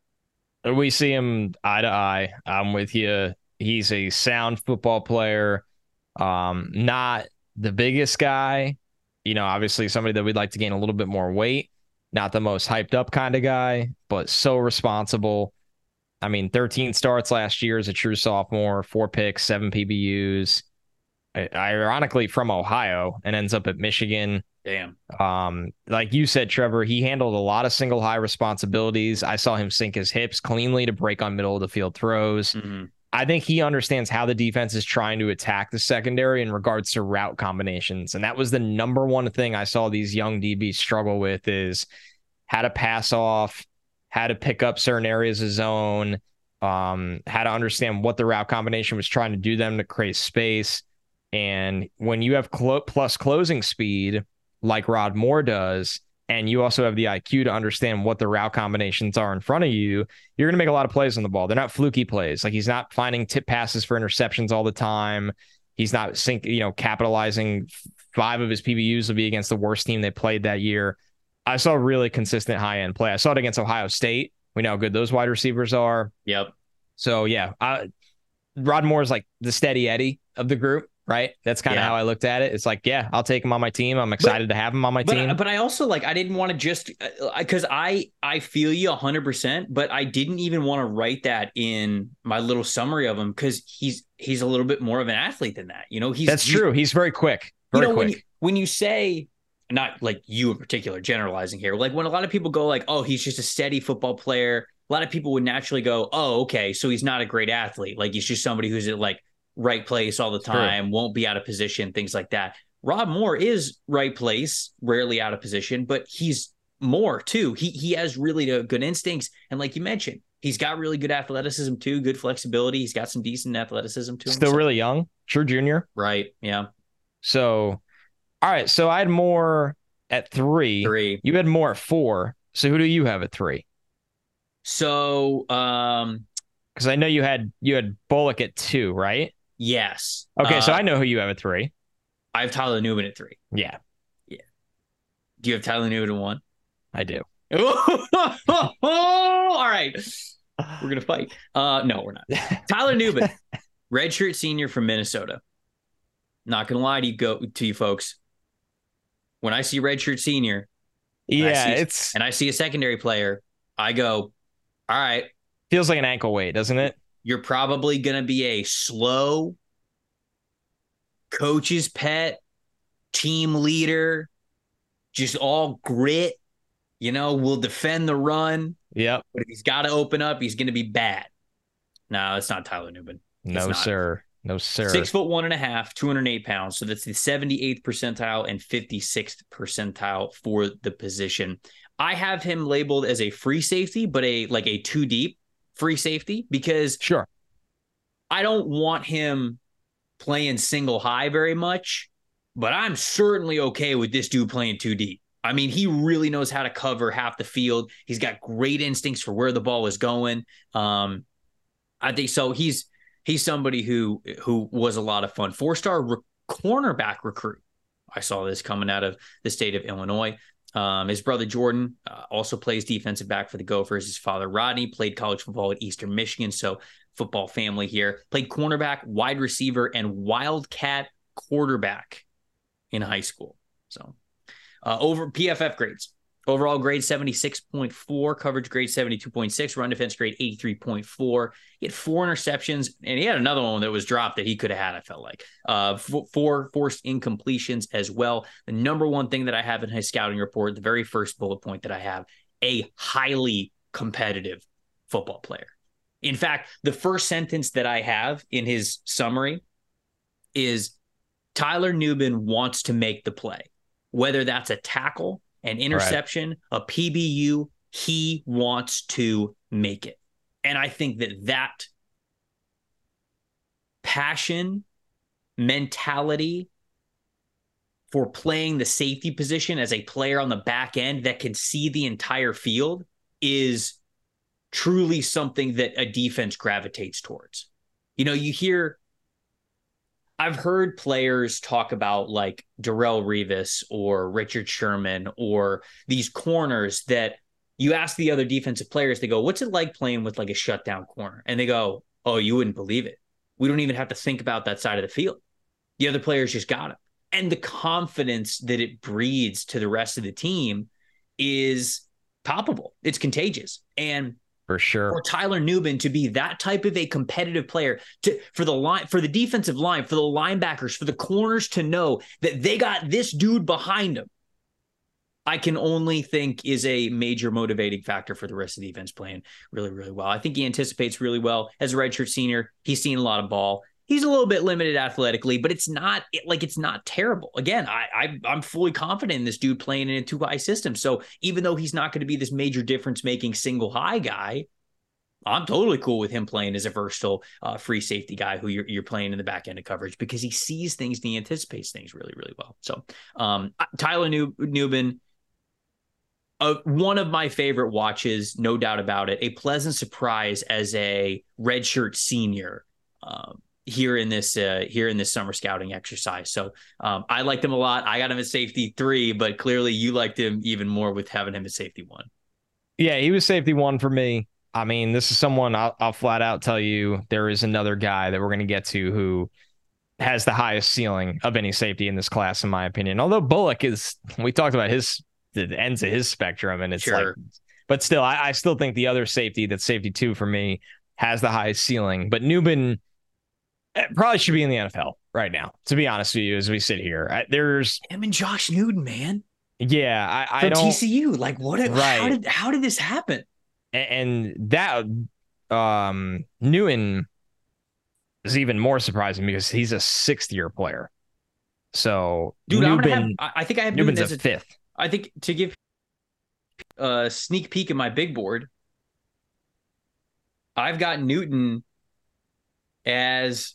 We see him eye to eye. I'm with you. He's a sound football player. Um, not the biggest guy. You know, obviously somebody that we'd like to gain a little bit more weight. Not the most hyped up kind of guy, but so responsible. I mean, 13 starts last year as a true sophomore, four picks, seven PBUs. Ironically, from Ohio and ends up at Michigan. Damn. Um, like you said, Trevor, he handled a lot of single high responsibilities. I saw him sink his hips cleanly to break on middle of the field throws. Mm-hmm. I think he understands how the defense is trying to attack the secondary in regards to route combinations. And that was the number one thing I saw these young DBs struggle with is how to pass off, how to pick up certain areas of zone, um, how to understand what the route combination was trying to do them to create space. And when you have plus closing speed, like Rod Moore does, and you also have the IQ to understand what the route combinations are in front of you, you're going to make a lot of plays on the ball. They're not fluky plays. Like he's not finding tip passes for interceptions all the time. He's not sync, you know, capitalizing. Five of his PBUs will be against the worst team they played that year. I saw really consistent high end play. I saw it against Ohio State. We know how good those wide receivers are. Yep. So yeah, I, Rod Moore is like the steady Eddie of the group right? That's kind of yeah. how I looked at it. It's like, yeah, I'll take him on my team. I'm excited but, to have him on my but, team. But I also like I didn't want to just because uh, I I feel you 100, percent but I didn't even want to write that in my little summary of him because he's he's a little bit more of an athlete than that. You know, he's that's he's, true. He's very quick. Very you know, quick. When you, when you say not like you in particular generalizing here. Like when a lot of people go like, "Oh, he's just a steady football player." A lot of people would naturally go, "Oh, okay, so he's not a great athlete. Like he's just somebody who's at like right place all the time, True. won't be out of position, things like that." Rod Moore is right place, rarely out of position, but he's more too. He he has really good instincts, and like you mentioned, he's got really good athleticism too, good flexibility. He's got some decent athleticism too. Still really young, true junior. Right. Yeah. So, all right. So I had more at three. Three. You had more at four. So who do you have at three? So, um, because I know you had you had Bullock at two, right? Yes. Okay, uh, so I know who you have at three. I have Tyler Nubin at three. Yeah. Yeah. Do you have Tyler Nubin at one? I do. All right. We're gonna fight. Uh no, we're not. Tyler Nubin, redshirt senior from Minnesota. Not gonna lie to you go to you folks. When I see redshirt senior, yeah, see, it's and I see a secondary player, I go, all right. Feels like an ankle weight, doesn't it? You're probably gonna be a slow coach's pet, team leader, just all grit you know, will defend the run. Yep. But if he's got to open up, he's going to be bad. No, it's not Tyler Nubin. No, sir. No, sir. Six foot one and a half, 208 pounds. So that's the 78th percentile and 56th percentile for the position. I have him labeled as a free safety, but a like a two deep free safety because sure. I don't want him playing single high very much, but I'm certainly okay with this dude playing two deep. I mean, he really knows how to cover half the field. He's got great instincts for where the ball is going. Um, I think so. He's he's somebody who who was a lot of fun. Four star re- cornerback recruit. I saw this coming out of the state of Illinois. Um, his brother Jordan uh, also plays defensive back for the Gophers. His father Rodney played college football at Eastern Michigan, so football family here. Played cornerback, wide receiver, and wildcat quarterback in high school. So uh, over PFF grades. Overall grade 76.4, coverage grade 72.6, run defense grade 83.4. He had four interceptions, and he had another one that was dropped that he could have had, I felt like. Uh, four forced incompletions as well. The number one thing that I have in his scouting report, the very first bullet point that I have, a highly competitive football player. In fact, the first sentence that I have in his summary is Tyler Nubin wants to make the play whether that's a tackle, an interception, right. a PBU, he wants to make it. And I think that that passion, mentality for playing the safety position as a player on the back end that can see the entire field is truly something that a defense gravitates towards. You know, you hear I've heard players talk about like Darrelle Revis or Richard Sherman or these corners that you ask the other defensive players, they go, What's it like playing with like a shutdown corner? And they go, Oh, you wouldn't believe it. We don't even have to think about that side of the field. The other players just got it. And the confidence that it breeds to the rest of the team is palpable. It's contagious. And for sure. For Tyler Nubin to be that type of a competitive player to for the line for the defensive line, for the linebackers, for the corners to know that they got this dude behind them. I can only think is a major motivating factor for the rest of the events playing really, really well. I think he anticipates really well as a redshirt senior. He's seen a lot of ball he's a little bit limited athletically, but it's not like it's not terrible. Again, I, I am fully confident in this dude playing in a two high system. So even though he's not going to be this major difference making single high guy, I'm totally cool with him playing as a versatile uh, free safety guy who you're, you're playing in the back end of coverage because he sees things and he anticipates things really, really well. So, um, Tyler New- Nubin, uh, one of my favorite watches, no doubt about it. A pleasant surprise as a redshirt senior. Um, here in this uh, here in this summer scouting exercise. So um, I liked him a lot. I got him at safety three, but clearly you liked him even more with having him at safety one. Yeah, he was safety one for me. I mean, this is someone I'll, I'll flat out tell you there is another guy that we're going to get to who has the highest ceiling of any safety in this class, in my opinion. Although Bullock is, we talked about his the ends of his spectrum, and it's sure. like, but still, I, I still think the other safety that's safety two for me has the highest ceiling. But Probably should be in the NFL right now. To be honest with you, as we sit here, there's him and Josh Newton, man. Yeah, I, I from don't. TCU. Like, what? Right. How did how did this happen? And that um Newton is even more surprising because he's a sixth year player. So, dude, Newton, have, I think I have Newton a, a fifth. I think to give a sneak peek in my big board, I've got Newton as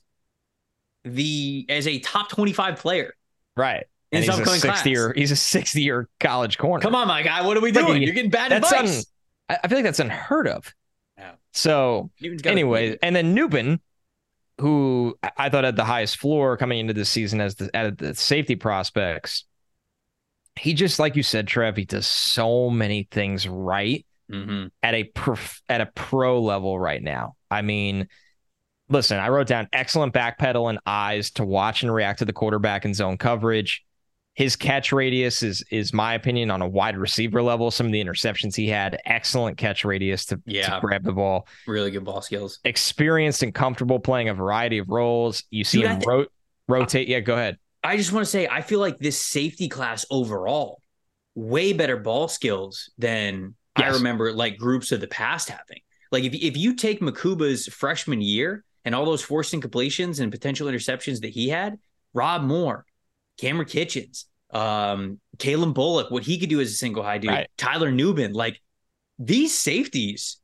the as a top 25 player. Right. And he's a sixth year, he's a sixth year college corner. Come on, my guy. What are we doing? You're getting bad that's advice. Un, I feel like that's unheard of. Yeah. So anyway, and then Nubin, who I thought had the highest floor coming into this season as the at the safety prospects, he just like you said, Trev, he does so many things right mm-hmm. at a prof, at a pro level right now. I mean, listen, I wrote down excellent backpedal and eyes to watch and react to the quarterback in zone coverage. His catch radius is is my opinion on a wide receiver level. Some of the interceptions he had, excellent catch radius to, yeah, to grab the ball. Really good ball skills. Experienced and comfortable playing a variety of roles. You see Dude, him th- ro- rotate. Yeah, go ahead. I just want to say I feel like this safety class overall way better ball skills than yes. I remember like groups of the past having. Like if if you take Mukuba's freshman year and all those forced incompletions and potential interceptions that he had, Rod Moore, Kamren Kinchens, um, Calen Bullock, what he could do as a single high dude, right. Tyler Nubin, like these safeties,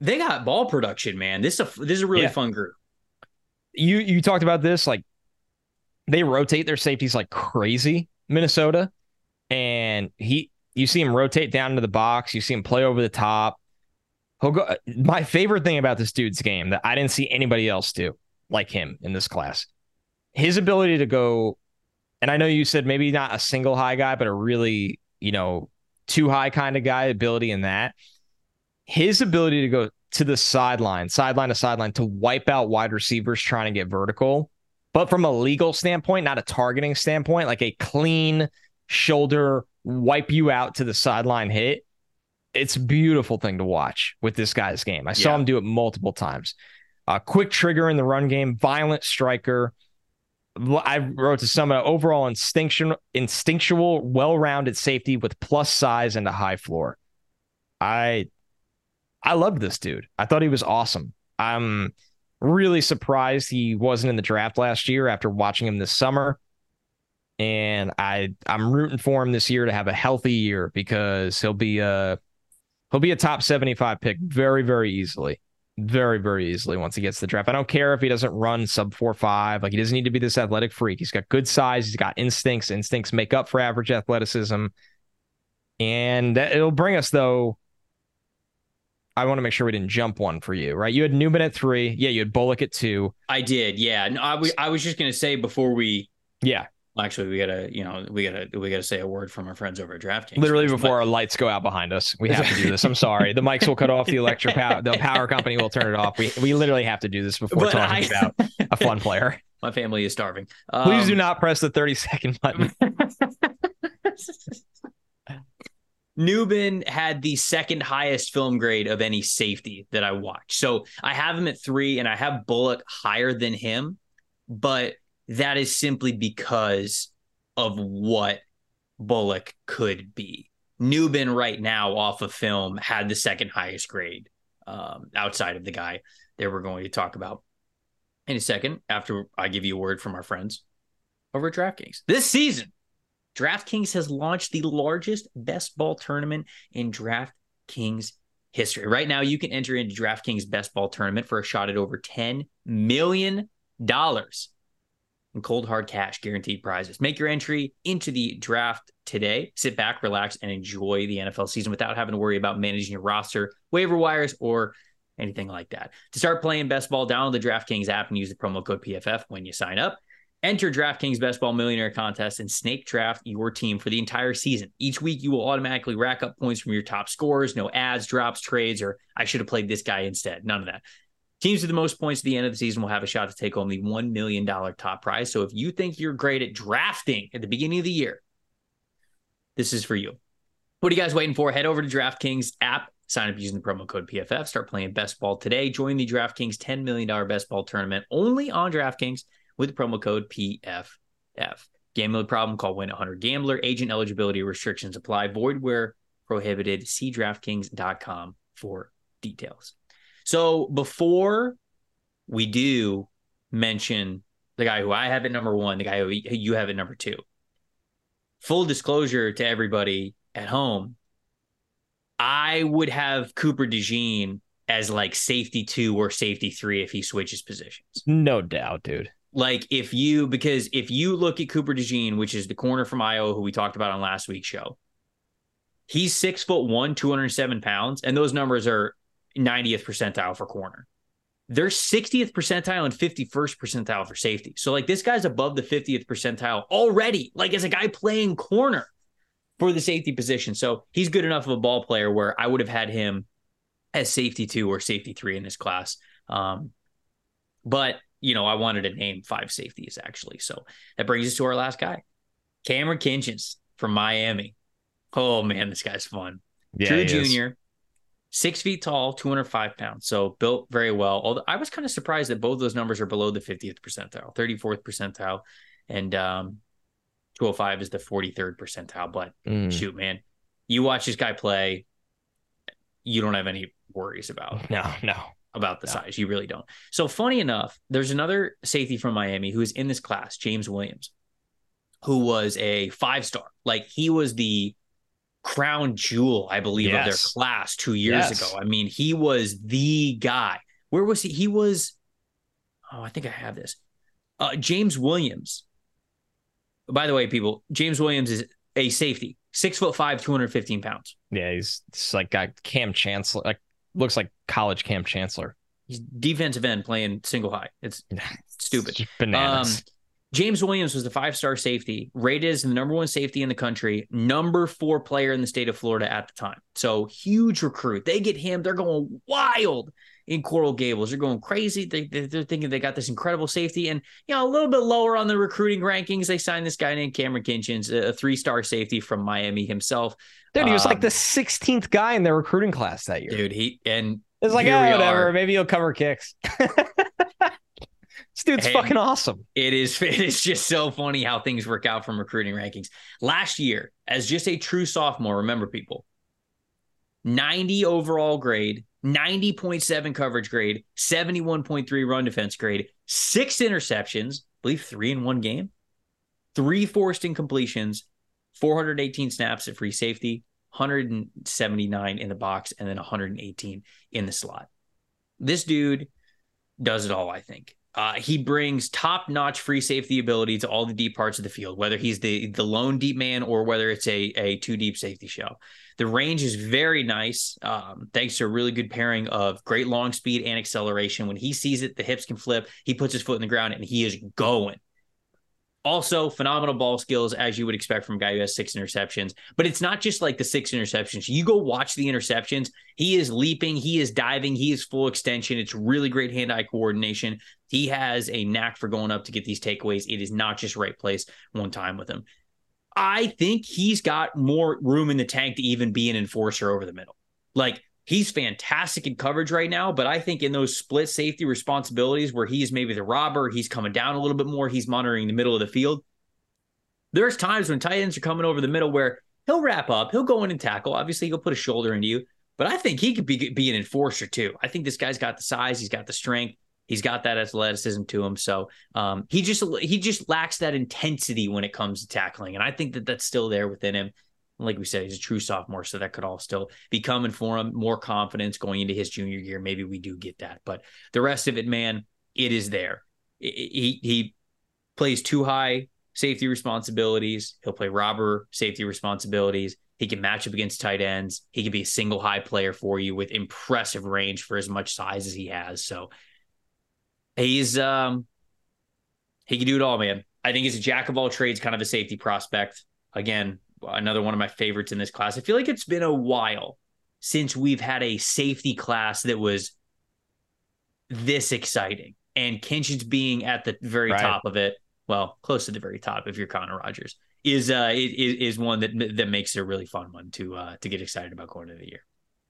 they got ball production, man. This is a this is a really yeah. fun group. You you talked about this like they rotate their safeties like crazy, Minnesota. And he you see him rotate down into the box, you see him play over the top. He'll go my favorite thing about this dude's game that I didn't see anybody else do like him in this class. His ability to go, and I know you said maybe not a single high guy, but a really, you know, too high kind of guy ability in that. His ability to go to the sideline, sideline to sideline, to wipe out wide receivers trying to get vertical but from a legal standpoint, not a targeting standpoint, like a clean shoulder wipe you out to the sideline hit, it's a beautiful thing to watch with this guy's game. I yeah. saw him do it multiple times. A quick trigger in the run game, violent striker. I wrote to some overall instinctual, instinctual, well-rounded safety with plus size and a high floor. I I loved this dude. I thought he was awesome. I'm Really surprised he wasn't in the draft last year after watching him this summer. And I I'm rooting for him this year to have a healthy year because he'll be a he'll be a top 75 pick very, very easily. Very, very easily once he gets the draft. I don't care if he doesn't run sub four five. Like he doesn't need to be this athletic freak. He's got good size. He's got instincts. Instincts make up for average athleticism. And it'll bring us though I want to make sure we didn't jump one for you, right? You had Nubin at three. Yeah, you had Bullock at two. I did. Yeah. No, I, I was just going to say before we. Yeah. Actually, we gotta, you know, we gotta, we gotta say a word from our friends over at DraftKings. Literally before but... our lights go out behind us, we have to do this. I'm sorry, the mics will cut off. The electric power, the power company will turn it off. We we literally have to do this before but talking I... about a fun player. My family is starving. Please um... do not press the 30 second button. Nubin had the second highest film grade of any safety that I watched. So I have him at three and I have Bullock higher than him, but that is simply because of what Bullock could be. Nubin right now off of film had the second highest grade um, outside of the guy that we're going to talk about in a second after I give you a word from our friends over at DraftKings. This season, DraftKings has launched the largest best ball tournament in DraftKings history. Right now, you can enter into DraftKings best ball tournament for a shot at over $10 million in cold hard cash guaranteed prizes. Make your entry into the draft today. Sit back, relax, and enjoy the NFL season without having to worry about managing your roster, waiver wires, or anything like that. To start playing best ball, download the DraftKings app and use the promo code PFF when you sign up. Enter DraftKings Best Ball Millionaire Contest and snake draft your team for the entire season. Each week, you will automatically rack up points from your top scores. No ads, drops, trades, or I should have played this guy instead. None of that. Teams with the most points at the end of the season will have a shot to take home the $1 million top prize. So if you think you're great at drafting at the beginning of the year, this is for you. What are you guys waiting for? Head over to DraftKings app, sign up using the promo code PFF, start playing best ball today. Join the DraftKings $10 million best ball tournament only on DraftKings with the promo code PFF. Gambling problem? Call Win 800 Gambler. Agent eligibility restrictions apply. Void where prohibited. See DraftKings.com for details. So before we do mention the guy who I have at number one, the guy who you have at number two, full disclosure to everybody at home, I would have Cooper DeJean as like safety two or safety three if he switches positions. No doubt, dude. Like if you because if you look at Cooper DeJean, which is the corner from Iowa who we talked about on last week's show, he's six foot one, 207 pounds, and those numbers are 90th percentile for corner. They're 60th percentile and 51st percentile for safety. So like this guy's above the 50th percentile already, like as a guy playing corner for the safety position. So he's good enough of a ball player where I would have had him as safety two or safety three in this class. Um, but you know, I wanted to name five safeties actually. So that brings us to our last guy, Kamren Kinchens from Miami. Oh man, this guy's fun. Yeah, True Junior, six feet tall, 205 pounds. So built very well. Although I was kind of surprised that both those numbers are below the 50th percentile, 34th percentile, and um, 205 is the 43rd percentile. But mm. shoot, man, you watch this guy play, you don't have any worries about. No, no. About the no. size. You really don't. So, funny enough, there's another safety from Miami who is in this class, James Williams, who was a five star. Like, he was the crown jewel, I believe, yes. of their class two years yes. ago. I mean, he was the guy. Where was he? He was, oh, I think I have this. Uh, James Williams. By the way, people, James Williams is a safety, six foot five, 215 pounds. Yeah, he's, he's like got Kam Chancellor, like looks like college Kam Chancellor. He's defensive end playing single high. It's stupid. Bananas. Um, James Williams was the five star safety, rated as the number one safety in the country, number four player in the state of Florida at the time. So huge recruit. They get him. They're going wild in Coral Gables. They're going crazy. They, they're thinking they got this incredible safety. And, you know, a little bit lower on the recruiting rankings, they signed this guy named Kamren Kinchens, a three star safety from Miami himself. Dude, he was um, like the 16th guy in their recruiting class that year. Dude, he, and it's like, oh, whatever. Maybe he'll cover kicks. This dude's and fucking awesome. It is. It is just so funny how things work out from recruiting rankings. Last year, as just a true sophomore, remember people, 90 overall grade, 90.7 coverage grade, 71.3 run defense grade, six interceptions, I believe three in one game, three forced incompletions, 418 snaps at free safety, 179 in the box, and then 118 in the slot. This dude does it all, I think. Uh, he brings top notch free safety ability to all the deep parts of the field, whether he's the the lone deep man or whether it's a, a two deep safety show. The range is very nice, um, thanks to a really good pairing of great long speed and acceleration. When he sees it, the hips can flip. He puts his foot in the ground and he is going. Also, phenomenal ball skills, as you would expect from a guy who has six interceptions. But it's not just like the six interceptions. You go watch the interceptions. He is leaping, he is diving, he is full extension. It's really great hand eye coordination. He has a knack for going up to get these takeaways. It is not just right place one time with him. I think he's got more room in the tank to even be an enforcer over the middle. Like, he's fantastic in coverage right now, but I think in those split safety responsibilities where he's maybe the robber, he's coming down a little bit more, he's monitoring the middle of the field. There's times when tight ends are coming over the middle where he'll wrap up, he'll go in and tackle. Obviously, he'll put a shoulder into you, but I think he could be, be an enforcer too. I think this guy's got the size, he's got the strength. He's got that athleticism to him, so um, he just he just lacks that intensity when it comes to tackling, and I think that that's still there within him like we said, he's a true sophomore, so that could all still be coming for him. More confidence going into his junior year. Maybe we do get that, but the rest of it, man, it is there. He he plays too high safety responsibilities. He'll play robber safety responsibilities. He can match up against tight ends. He can be a single high player for you with impressive range for as much size as he has. So he's um he can do it all, man. I think he's a jack of all trades, kind of a safety prospect. Again, another one of my favorites in this class. I feel like it's been a while since we've had a safety class that was this exciting. And Kinchens being at the very right. top of it, well, close to the very top if you're Connor Rogers, is uh is, is one that that makes it a really fun one to uh to get excited about going into the year.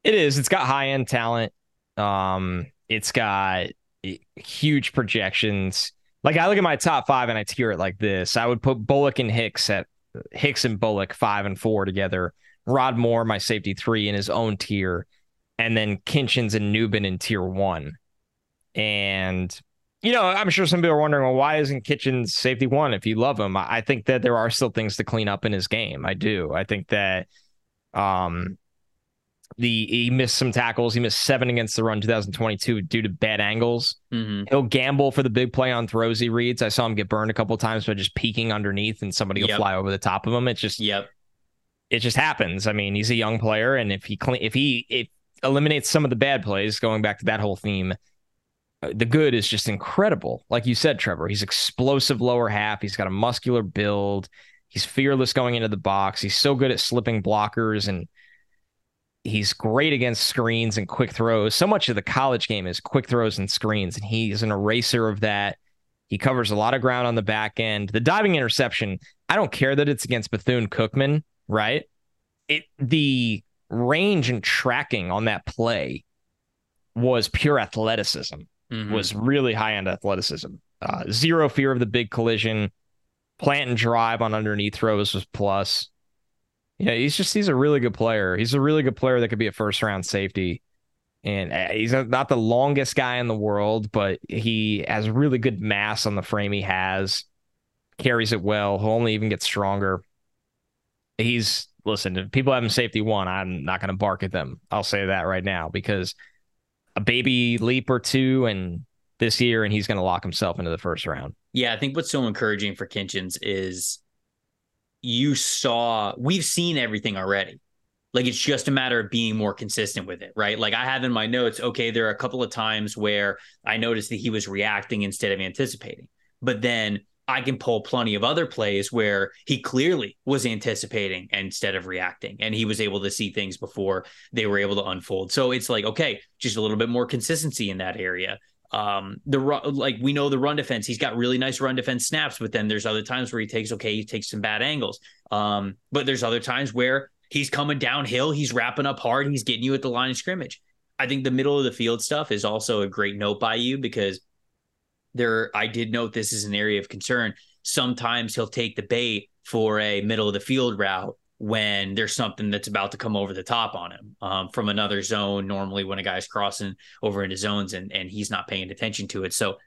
It is. It's got high end talent. Um, it's got huge projections. like I look at my top five and I tier it like this. I would put Bullock and Hicks at Hicks and Bullock five and four together. Rod Moore, my safety three in his own tier, and then Kinchens and Nubin in tier one. And you know, I'm sure some people are wondering, well, why isn't Kinchens safety one if you love him? I think that there are still things to clean up in his game. I do. I think that um the he missed some tackles. He missed seven against the run 2022 due to bad angles. Mm-hmm. He'll gamble for the big play on throws he reads. I saw him get burned a couple times by just peeking underneath and somebody will fly over the top of him. It's just yep. It just happens. I mean, he's a young player, and if he clean, if he it eliminates some of the bad plays, going back to that whole theme, uh, the good is just incredible. Like you said, Trevor, he's explosive lower half. He's got a muscular build. He's fearless going into the box. He's so good at slipping blockers and he's great against screens and quick throws. So much of the college game is quick throws and screens, and he's an eraser of that. He covers a lot of ground on the back end. The diving interception, I don't care that it's against Bethune Cookman, right? It the range and tracking on that play was pure athleticism. Mm-hmm. Was really high end athleticism. Uh, zero fear of the big collision. Plant and drive on underneath throws was plus. Yeah, he's just he's a really good player. He's a really good player that could be a first round safety. And uh, he's not the longest guy in the world, but he has really good mass on the frame he has. Carries it well. He'll only even get stronger. He's listen, if people have him safety one, I'm not going to bark at them. I'll say that right now because a baby leap or two and this year and he's going to lock himself into the first round. Yeah, I think what's so encouraging for Kinchens is you saw we've seen everything already. Like it's just a matter of being more consistent with it, right? Like I have in my notes, okay, there are a couple of times where I noticed that he was reacting instead of anticipating. But then I can pull plenty of other plays where he clearly was anticipating instead of reacting, and he was able to see things before they were able to unfold. So it's like, okay, just a little bit more consistency in that area. Um, the like we know the run defense, he's got really nice run defense snaps, but then there's other times where he takes okay, he takes some bad angles. Um, but there's other times where he's coming downhill, he's wrapping up hard, he's getting you at the line of scrimmage. I think the middle of the field stuff is also a great note by you because there I did note this is an area of concern. Sometimes he'll take the bait for a middle of the field route when there's something that's about to come over the top on him um, from another zone. Normally, when a guy's crossing over into zones and and he's not paying attention to it, so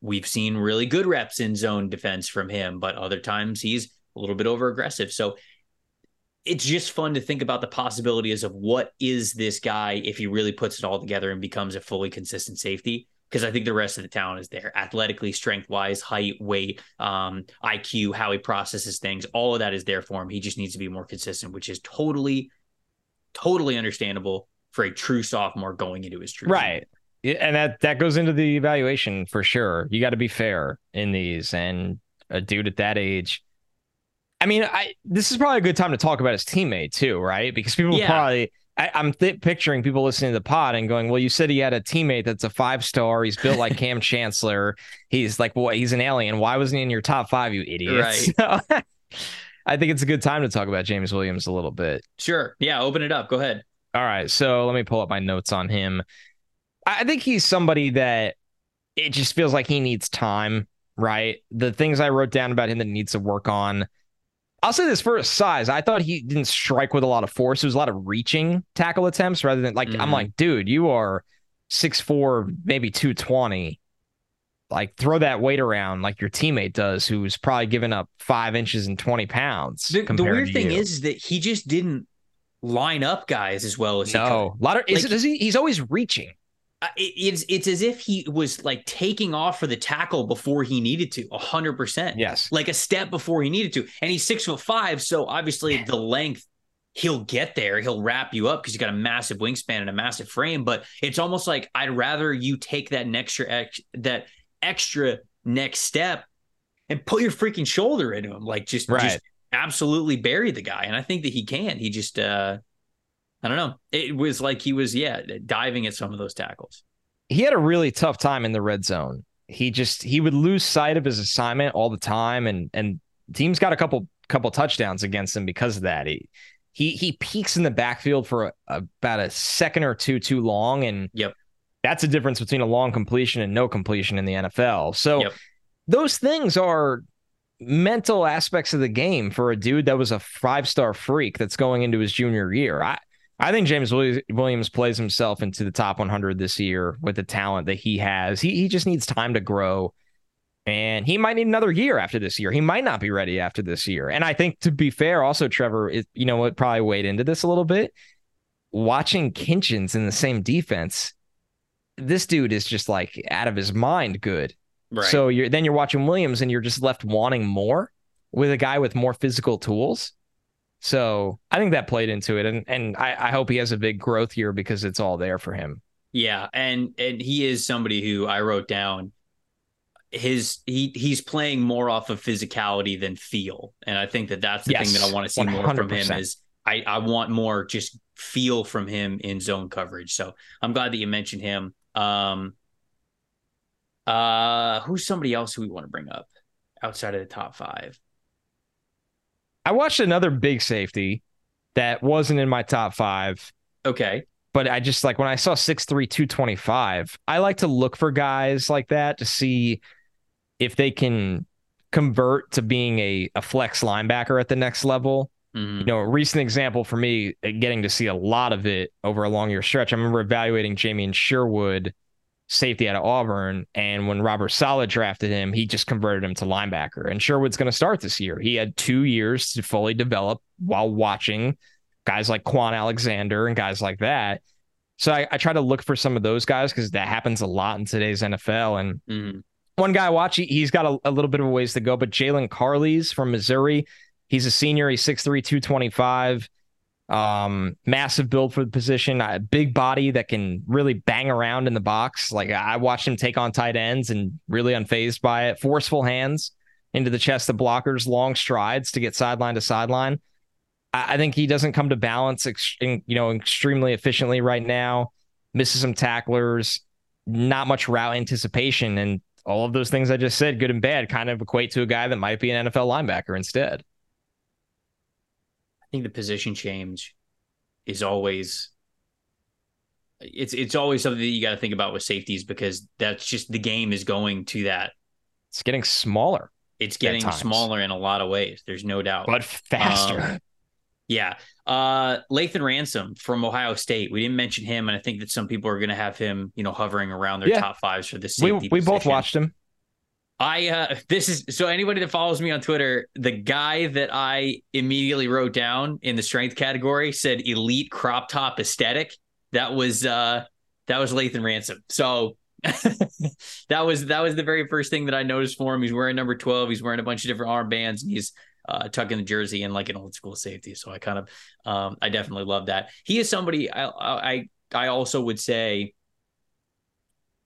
we've seen really good reps in zone defense from him, but other times he's a little bit over aggressive. So it's just fun to think about the possibilities of what is this guy if he really puts it all together and becomes a fully consistent safety because I think the rest of the talent is there athletically, strength wise, height, weight, um, IQ, how he processes things. All of that is there for him. He just needs to be more consistent, which is totally, totally understandable for a true sophomore going into his true right. Season. And that that goes into the evaluation for sure. You got to be fair in these, and a dude at that age. I mean, I this is probably a good time to talk about his teammate too, right? Because people yeah. probably I, am th- picturing people listening to the pod and going, "Well, you said he had a teammate that's a five star. He's built like Kam Chancellor. He's like, well, he's an alien. Why wasn't he in your top five, you idiot?" Right. So, I think it's a good time to talk about James Williams a little bit. Sure. Yeah. Open it up. Go ahead. All right. So let me pull up my notes on him. I think he's somebody that it just feels like he needs time. Right. The things I wrote down about him that he needs to work on I'll say this for his size. I thought he didn't strike with a lot of force. It was a lot of reaching tackle attempts rather than like mm-hmm. I'm like, dude, you are six four, maybe two twenty. Like throw that weight around like your teammate does, who's probably given up five inches and twenty pounds. The, the weird thing you. is that he just didn't line up guys as well as no. he could. A lot of like, is, he, he's always reaching it's it's as if he was like taking off for the tackle before he needed to, hundred percent. Yes, like a step before he needed to, and he's six foot five, so obviously the length he'll get there. He'll wrap you up because he's got a massive wingspan and a massive frame. But it's almost like I'd rather you take that extra ex- that extra next step and put your freaking shoulder into him, like just right. just absolutely bury the guy. And I think that he can. He just uh I don't know. It was like he was, yeah, diving at some of those tackles. He had a really tough time in the red zone. He just he would lose sight of his assignment all the time, and and teams got a couple couple touchdowns against him because of that. He he he peaks in the backfield for a, about a second or two too long, and yep, that's a difference between a long completion and no completion in the NFL. So. Yep. those things are mental aspects of the game for a dude that was a five star freak that's going into his junior year. I, I think James Williams plays himself into the top 100 this year with the talent that he has. He, he just needs time to grow. And he might need another year after this year. He might not be ready after this year. And I think to be fair, also Trevor, it, you know what, probably weighed into this a little bit. Watching Kinchens in the same defense, this dude is just like out of his mind good. Right. So you're then you're watching Williams and you're just left wanting more with a guy with more physical tools. So I think that played into it, and and I, I hope he has a big growth year because it's all there for him. Yeah, and and he is somebody who I wrote down his he he's playing more off of physicality than feel, and I think that that's the yes, thing that I want to see 100%. more from him is I I want more just feel from him in zone coverage. So I'm glad that you mentioned him. Um, uh, who's somebody else who we want to bring up outside of the top five? I watched another big safety that wasn't in my top five. Okay. But I just like when I saw 6'3, 225, I like to look for guys like that to see if they can convert to being a, a flex linebacker at the next level. Mm-hmm. You know, a recent example for me, uh, getting to see a lot of it over a long year stretch. I remember evaluating Jamien Sherwood safety out of Auburn. And when Robert Saleh drafted him, he just converted him to linebacker. And Sherwood's going to start this year. He had two years to fully develop while watching guys like Kwon Alexander and guys like that. So I, I try to look for some of those guys because that happens a lot in today's NFL. And mm-hmm. one guy I watch, he, has got a, a, little bit of a ways to go, but Jaylon Carlies from Missouri, he's a senior. He's 6'3, 225. Um, massive build for the position, a big body that can really bang around in the box. Like I watched him take on tight ends and really unfazed by it. Forceful hands into the chest of blockers, long strides to get sideline to sideline. I, I think he doesn't come to balance, ex- in, you know, extremely efficiently right now. Misses some tacklers, not much route anticipation, and all of those things I just said, good and bad, kind of equate to a guy that might be an NFL linebacker instead think the position change is always it's it's always something that you got to think about with safeties because that's just the game is going to that. It's getting smaller. It's getting smaller in a lot of ways. There's no doubt, but faster. Um, yeah. Uh, Lathan Ransom from Ohio State. We didn't mention him, and I think that some people are going to have him, you know, hovering around their yeah. top fives for this. We we position. both watched him. I uh this is so anybody that follows me on Twitter, the guy that I immediately wrote down in the strength category said elite crop top aesthetic. That was uh that was Lathan Ransom. So that was that was the very first thing that I noticed for him. He's wearing number 12, he's wearing a bunch of different armbands and he's uh, tucking the jersey in like an old school safety. So I kind of um I definitely love that. He is somebody I I I also would say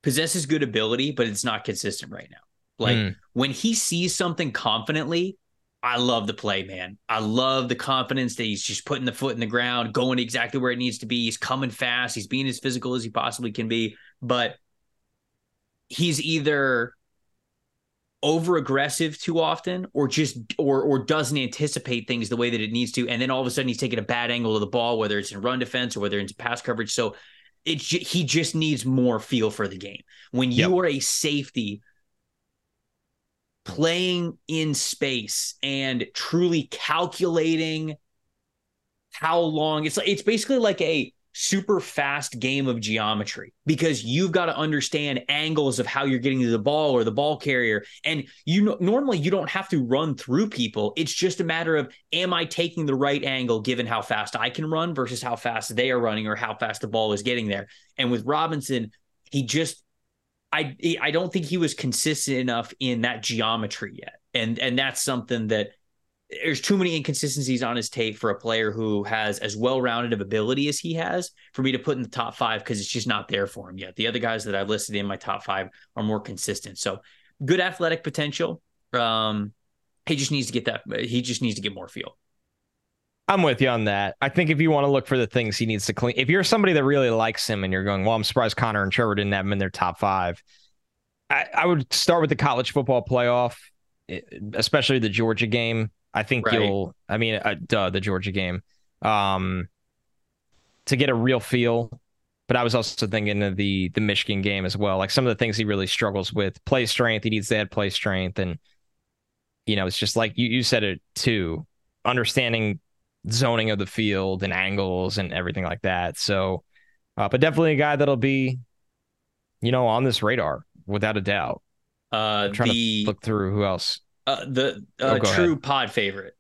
possesses good ability, but it's not consistent right now. Like mm. when he sees something confidently, I love the play, man. I love the confidence that he's just putting the foot in the ground, going exactly where it needs to be. He's coming fast. He's being as physical as he possibly can be. But he's either over aggressive too often or just or or doesn't anticipate things the way that it needs to and then all of a sudden he's taking a bad angle of the ball whether it's in run defense or whether it's pass coverage so it he just needs more feel for the game when you yep. are a safety playing in space and truly calculating how long it's like it's basically like a super fast game of geometry because you've got to understand angles of how you're getting to the ball or the ball carrier. And you normally you don't have to run through people. It's just a matter of am i taking the right angle given how fast i can run versus how fast they are running or how fast the ball is getting there? And with robinson he just I I don't think he was consistent enough in that geometry yet, and and that's something that there's too many inconsistencies on his tape for a player who has as well-rounded of ability as he has for me to put in the top five because it's just not there for him yet. The other guys that I've listed in my top five are more consistent. So good athletic potential. Um, he just needs to get that. He just needs to get more feel. I'm with you on that. I think if you want to look for the things he needs to clean, if you're somebody that really likes him and you're going, well, I'm surprised Connor and Trevor didn't have him in their top five. I, I would start with the college football playoff, especially the Georgia game. I think right. you'll, I mean, uh, duh, the Georgia game, um, to get a real feel but I was also thinking of the the Michigan game as well. Like some of the things he really struggles with, play strength. He needs to add play strength, and you know, it's just like you you said it too, understanding zoning of the field and angles and everything like that. So, uh, but definitely a guy that'll be, you know, on this radar without a doubt. Uh, I'm trying the to look through who else. uh, the Oh, uh, go true pod favorite,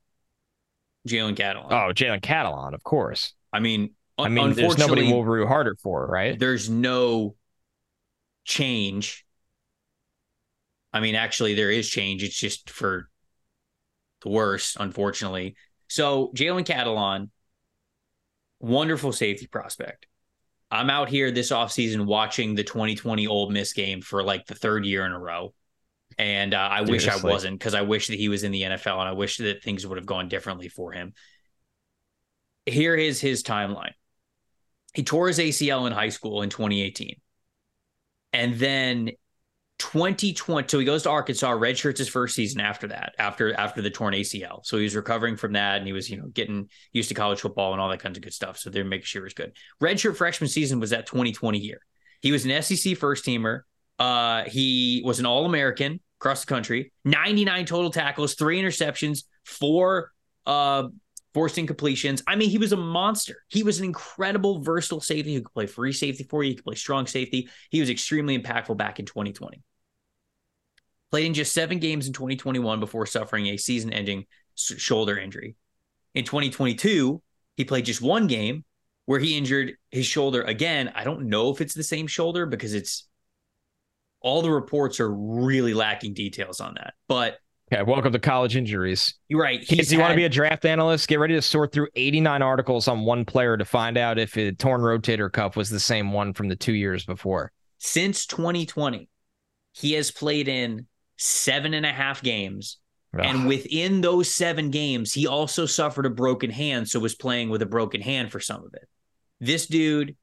Jalen Catalon. Oh, Jalen Catalon, of course. I mean, I mean, there's nobody we'll root harder for, right? there's no change. I mean, actually, there is change. It's just for the worst, unfortunately. So, Jalen Catalon, wonderful safety prospect. I'm out here this offseason watching the 2020 Ole Miss game for like the third year in a row. And uh, I wish I wasn't because I wish that he was in the NFL and I wish that things would have gone differently for him. Here is his timeline. He tore his ACL in high school in 2018. And then 2020, so he goes to Arkansas, redshirts his first season after that, after after the torn ACL. So he was recovering from that and he was, you know, getting used to college football and all that kinds of good stuff. So they're making sure he was good. Redshirt freshman season was that 2020 year. He was an SEC first teamer. Uh, he was an All American across the country, 99 total tackles, three interceptions, four uh forced completions. I mean, he was a monster. He was an incredible, versatile safety who could play free safety for you. He could play strong safety. He was extremely impactful back in 2020. Played in just seven games in 2021 before suffering a season ending shoulder injury. In 2022, he played just one game where he injured his shoulder again. I don't know if it's the same shoulder because it's all the reports are really lacking details on that. But Okay, welcome to college injuries. you're right. Kids, He's you want to be a draft analyst? Get ready to sort through 89 articles on one player to find out if a torn rotator cuff was the same one from the two years before. since 2020, he has played in seven and a half games. And Ugh. within those seven games, he also suffered a broken hand, so was playing with a broken hand for some of it. This dude,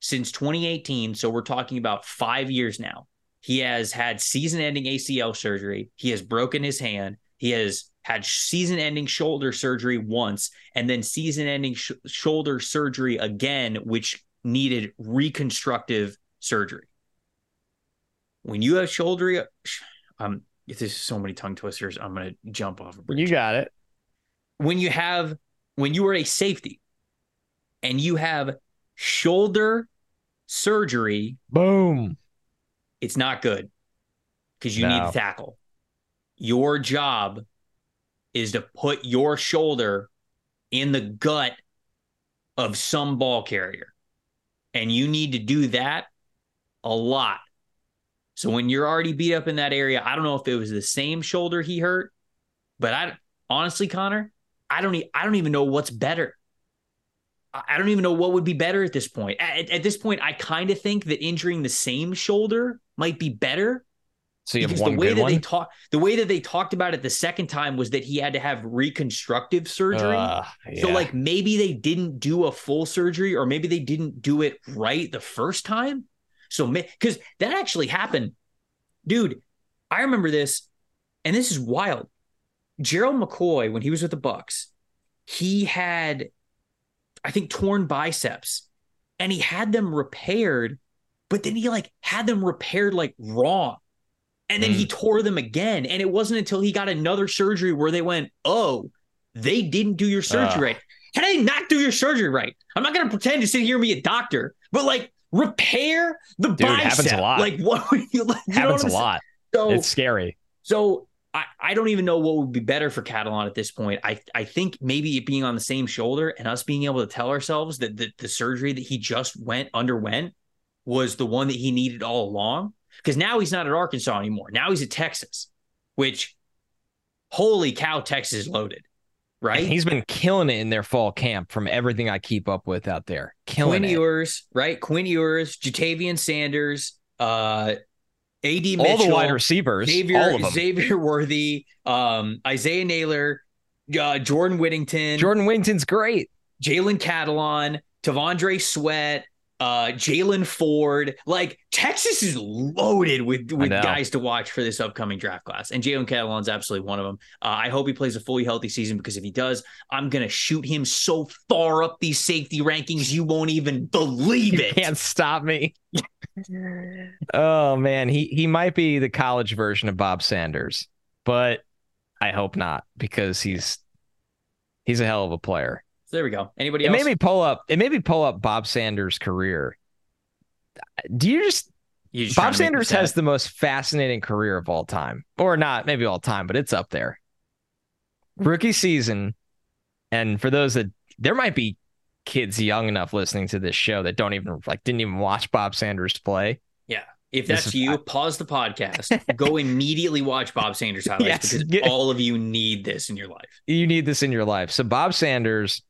since 2018, so we're talking about five years now, he has had season ending ACL surgery. He has broken his hand. He has had season ending shoulder surgery once, and then season ending sh- shoulder surgery again, which needed reconstructive surgery. When you have shoulder, um, if there's so many tongue twisters, I'm gonna jump off. A bridge you got it. when you have when you are a safety and you have shoulder surgery, Boom. It's not good because you No. need to tackle. Your job is to put your shoulder in the gut of some ball carrier. And you need to do that a lot. So when you're already beat up in that area, I don't know if it was the same shoulder he hurt, but I honestly, Connor, I don't e- I don't even know what's better. I I don't even know what would be better at this point. At, at this point, I kind of think that injuring the same shoulder might be better So because the way that one. they talk, the way that they talked about it the second time was that he had to have reconstructive surgery. Ugh, So like maybe they didn't do a full surgery, or maybe they didn't do it right the first time. So because that actually happened, dude. I remember this, and this is wild. Gerald McCoy, when he was with the Bucs, he had, I think, torn biceps, and he had them repaired, but then he like had them repaired like wrong. And then he mm. tore them again. And it wasn't until he got another surgery where they went, oh, they didn't do your surgery Ugh. right. How did they not do your surgery right? I'm not going to pretend to sit here and be a doctor, but like repair the Dude, bicep. happens a lot. Like what would you like? You happens a lot. So, It's scary. so I, I don't even know what would be better for Catalon at this point. I I think maybe it being on the same shoulder and us being able to tell ourselves that the, the surgery that he just went underwent was the one that he needed all along. Because now he's not at Arkansas anymore. Now he's at Texas, which holy cow, Texas is loaded. Right? And he's been killing it in their fall camp from everything I keep up with out there. Killing Quinn it. Ewers, right? Quinn Ewers, Ja'Tavion Sanders, uh AD Mitchell, all the wide receivers, Xavier, all of them. Xavier Worthy, um, Isaiah Neyor, uh, Jordan Whittington, Jordan Wington's great. Jalen Catalon, T'Vondre Sweat, uh, Jaylan Ford. Like Texas is loaded with with guys to watch for this upcoming draft class, and Jalen Catalon's absolutely one of them. Uh, I hope he plays a fully healthy season because if he does, I'm gonna shoot him so far up these safety rankings you won't even believe it. You can't stop me. oh man, he he might be the college version of Bob Sanders, but I hope not because he's he's a hell of a player. So there we go. Anybody it else? made me pull up. It made me pull up Bob Sanders' career. Do you just? Just Bob Sanders has the most fascinating career of all time, or not maybe all time, but it's up there. Rookie season, and for those that there might be kids young enough listening to this show that don't even like didn't even watch Bob Sanders play. Yeah. If that's is, you, pause the podcast, go immediately watch Bob Sanders highlights yes, because all of you need this in your life. You need this in your life. So Bob Sanders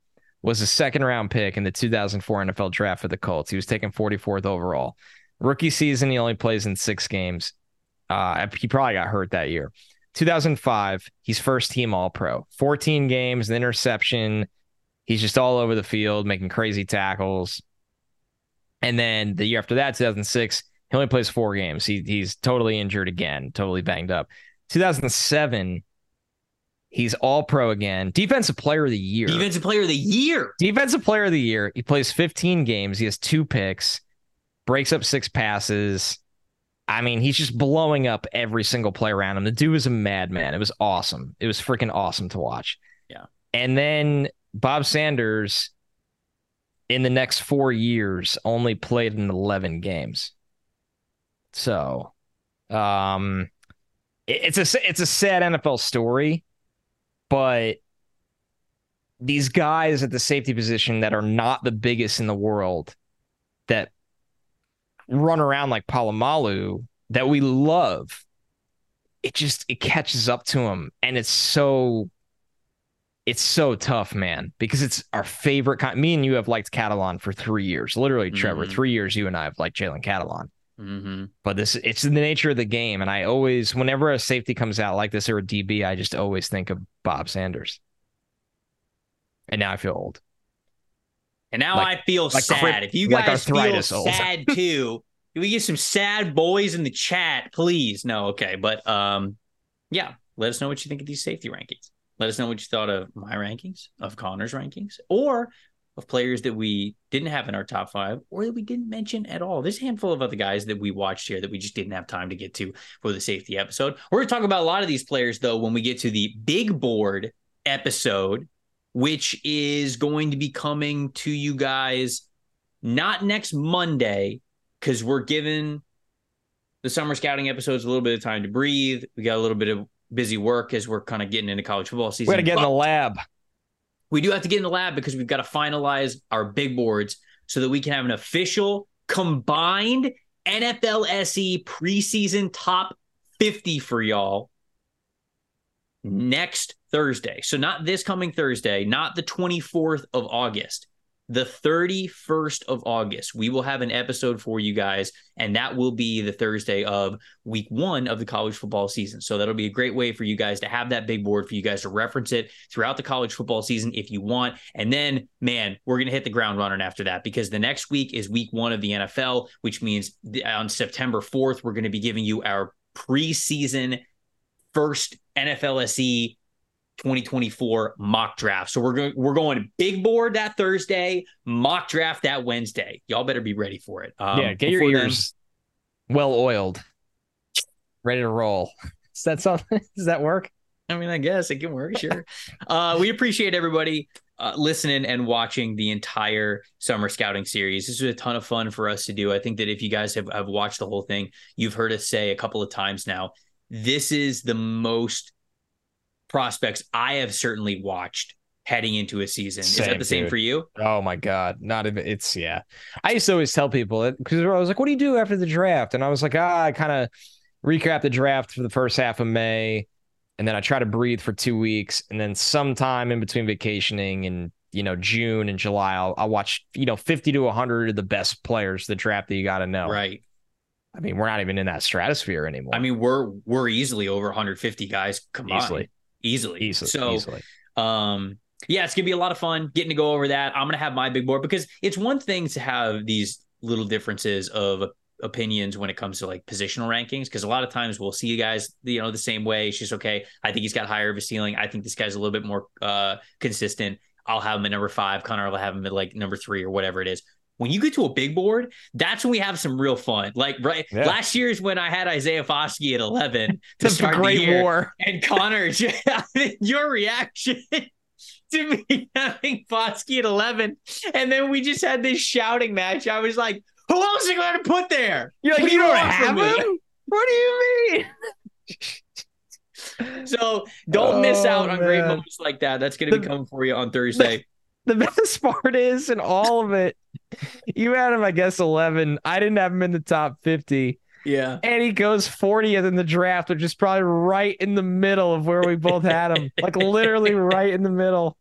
was a second round pick in the 2004 NFL draft for the Colts. He was taken 44th overall. Rookie season, he only plays in six games. Uh, he probably got hurt that year. 2005, he's first team All Pro. 14 games, an interception. He's just all over the field, making crazy tackles. And then the year after that, 2006, he only plays four games. He, he's totally injured again, totally banged up. 2007, he's all pro again. Defensive player of the year. Defensive player of the year. Defensive player of the year. He plays 15 games. He has two picks, breaks up six passes. I mean, he's just blowing up every single play around him. The dude was a madman. It was awesome. It was freaking awesome to watch. Yeah. And then Bob Sanders in the next four years only played in 11 games. So, um, it's a it's a sad NFL story, but these guys at the safety position that are not the biggest in the world that run around like Polamalu that we love, it just it catches up to them, and it's so it's so tough, man, because it's our favorite kind. Me and you have liked Catalon for three years, literally, Trevor. Mm-hmm. Three years, you and I have liked Jalen Catalon. Mm-hmm. But this it's the nature of the game. And I always, whenever a safety comes out like this or a DB, I just always think of Bob Sanders. And now I feel old. And now like, I feel like sad. if you guys like feel sad too, we get some sad boys in the chat, please. No, okay. But um, yeah, let us know what you think of these safety rankings. Let us know what you thought of my rankings, of Connor's rankings, or of players that we didn't have in our top five or that we didn't mention at all. There's a handful of other guys that we watched here that we just didn't have time to get to for the safety episode. We're going to talk about a lot of these players, though, when we get to the big board episode, which is going to be coming to you guys not next Monday, because we're giving the summer scouting episodes a little bit of time to breathe. We got a little bit of busy work as we're kind of getting into college football season. We got to get but- in the lab we do have to get in the lab because we've got to finalize our big boards so that we can have an official combined NFL SE preseason top 50 for y'all next Thursday. So not this coming Thursday, not the 24th of August the 31st of August, we will have an episode for you guys, and that will be the Thursday of week one of the college football season. So that'll be a great way for you guys to have that big board for you guys to reference it throughout the college football season if you want. And then, man, we're going to hit the ground running after that because the next week is week one of the NFL, which means on September 4th, we're going to be giving you our preseason first NFL SE 2024 mock draft. So we're going we're going big board that Thursday, mock draft that Wednesday. Y'all better be ready for it. Um, yeah, get your ears then, well oiled, ready to roll. Does that something? Does that work? I mean, I guess it can work. Sure. uh, we appreciate everybody uh, listening and watching the entire summer scouting series. This was a ton of fun for us to do. I think that if you guys have, have watched the whole thing, you've heard us say a couple of times now. This is the most prospects I have certainly watched heading into a season. Same, Is that the same for you? Oh my god, not even it's yeah. I used to always tell people because I was like, "What do you do after the draft?" And I was like, "Ah, I kind of recap the draft for the first half of May, and then I try to breathe for two weeks, and then sometime in between vacationing and you know June and July, I'll, I'll watch you know fifty to hundred of the best players the draft that you got to know. Right. I mean, we're not even in that stratosphere anymore. I mean, we're we're easily over 150 guys Come Easily easily. Easily. So, easily. um, yeah, it's gonna be a lot of fun getting to go over that. I'm gonna have my big board because it's one thing to have these little differences of opinions when it comes to like positional rankings because a lot of times we'll see you guys you know the same way it's just okay i think he's got higher of a ceiling i think this guy's a little bit more uh consistent i'll have him at number five connor will have him at like number three or whatever it is when you get to a big board, that's when we have some real fun. Like right yeah. last year's when I had Isaiah Foskey at 11 to start the year, war. and Connor, your reaction to me having Foskey at 11, and then we just had this shouting match. I was like, who else are you going to put there? You're like, you, you don't have him? What do you mean? so don't oh, miss out on oh, man. great moments like that. That's going to be coming for you on Thursday. The, the best part is, in all of it, you had him, I guess, 11. I didn't have him in the top 50. Yeah. And he goes 40th in the draft, which is probably right in the middle of where we both had him. like literally right in the middle.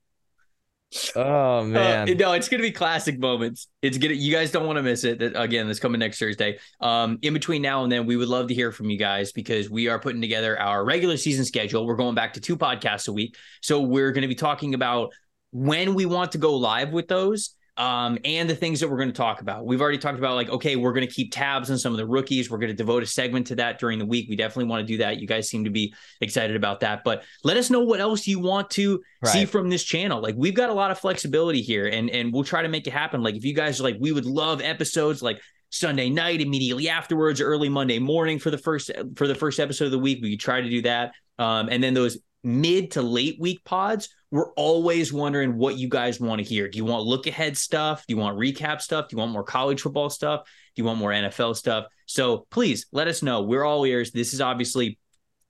Oh uh, man. Uh, no, it's gonna be classic moments. It's gonna you guys don't want to miss it. That again, this coming next Thursday. Um, in between now and then, we would love to hear from you guys because we are putting together our regular season schedule. We're going back to two podcasts a week. So we're gonna be talking about when we want to go live with those um, and the things that we're going to talk about. We've already talked about like, okay, we're going to keep tabs on some of the rookies. We're going to devote a segment to that during the week. We definitely want to do that. You guys seem to be excited about that, but let us know what else you want to right. see from this channel. Like we've got a lot of flexibility here and, and we'll try to make it happen. Like if you guys are like, we would love episodes like Sunday night, immediately afterwards, early Monday morning for the first, for the first episode of the week, we could try to do that. Um, and then those mid to late week pods, we're always wondering what you guys want to hear. Do you want look ahead stuff? Do you want recap stuff? Do you want more college football stuff? Do you want more NFL stuff? So please let us know. We're all ears. This is obviously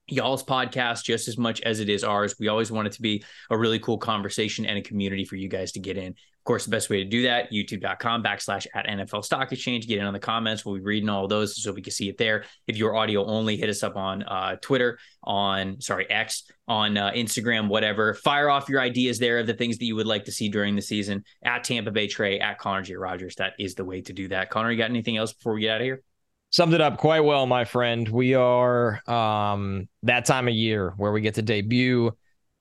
y'all's podcast just as much as it is ours. We always want it to be a really cool conversation and a community for you guys to get in. Of course, the best way to do that, youtube.com backslash at NFL Stock Exchange. Get in on the comments. We'll be reading all those so we can see it there. If you're audio only, hit us up on uh, Twitter, on, sorry, X, on uh, Instagram, whatever. Fire off your ideas there of the things that you would like to see during the season at Tampa Bay Trey, at Connor J. Rogers. That is the way to do that. Connor, you got anything else before we get out of here? Summed it up quite well, my friend. We are um, that time of year where we get to debut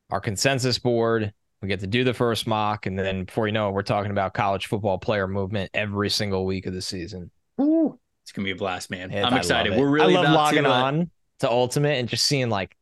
our consensus board we get to do the first mock, and then before you know it, we're talking about college football player movement every single week of the season. Ooh, it's gonna be a blast, man! I'm excited. We're really I love logging to, uh... on to Ultimate and just seeing like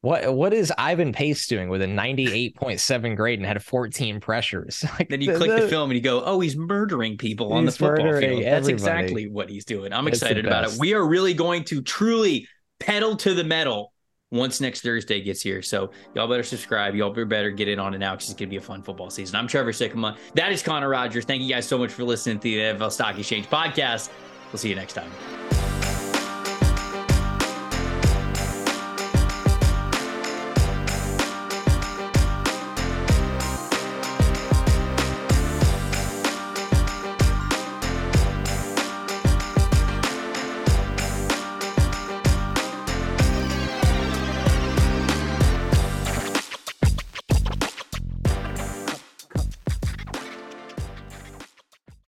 what what is Ivan Pace doing with a 98.7 grade and had 14 pressures? Like then you the, click the, the, film and you go, oh, he's murdering people on the football field. That's exactly what he's doing. I'm it's excited about it. We are really going to truly pedal to the metal once next Thursday gets here. So y'all better subscribe. Y'all better get in on it now because it's going to be a fun football season. I'm Trevor Sikkema. That is Connor Rogers. Thank you guys so much for listening to the NFL Stock Exchange podcast. We'll see you next time.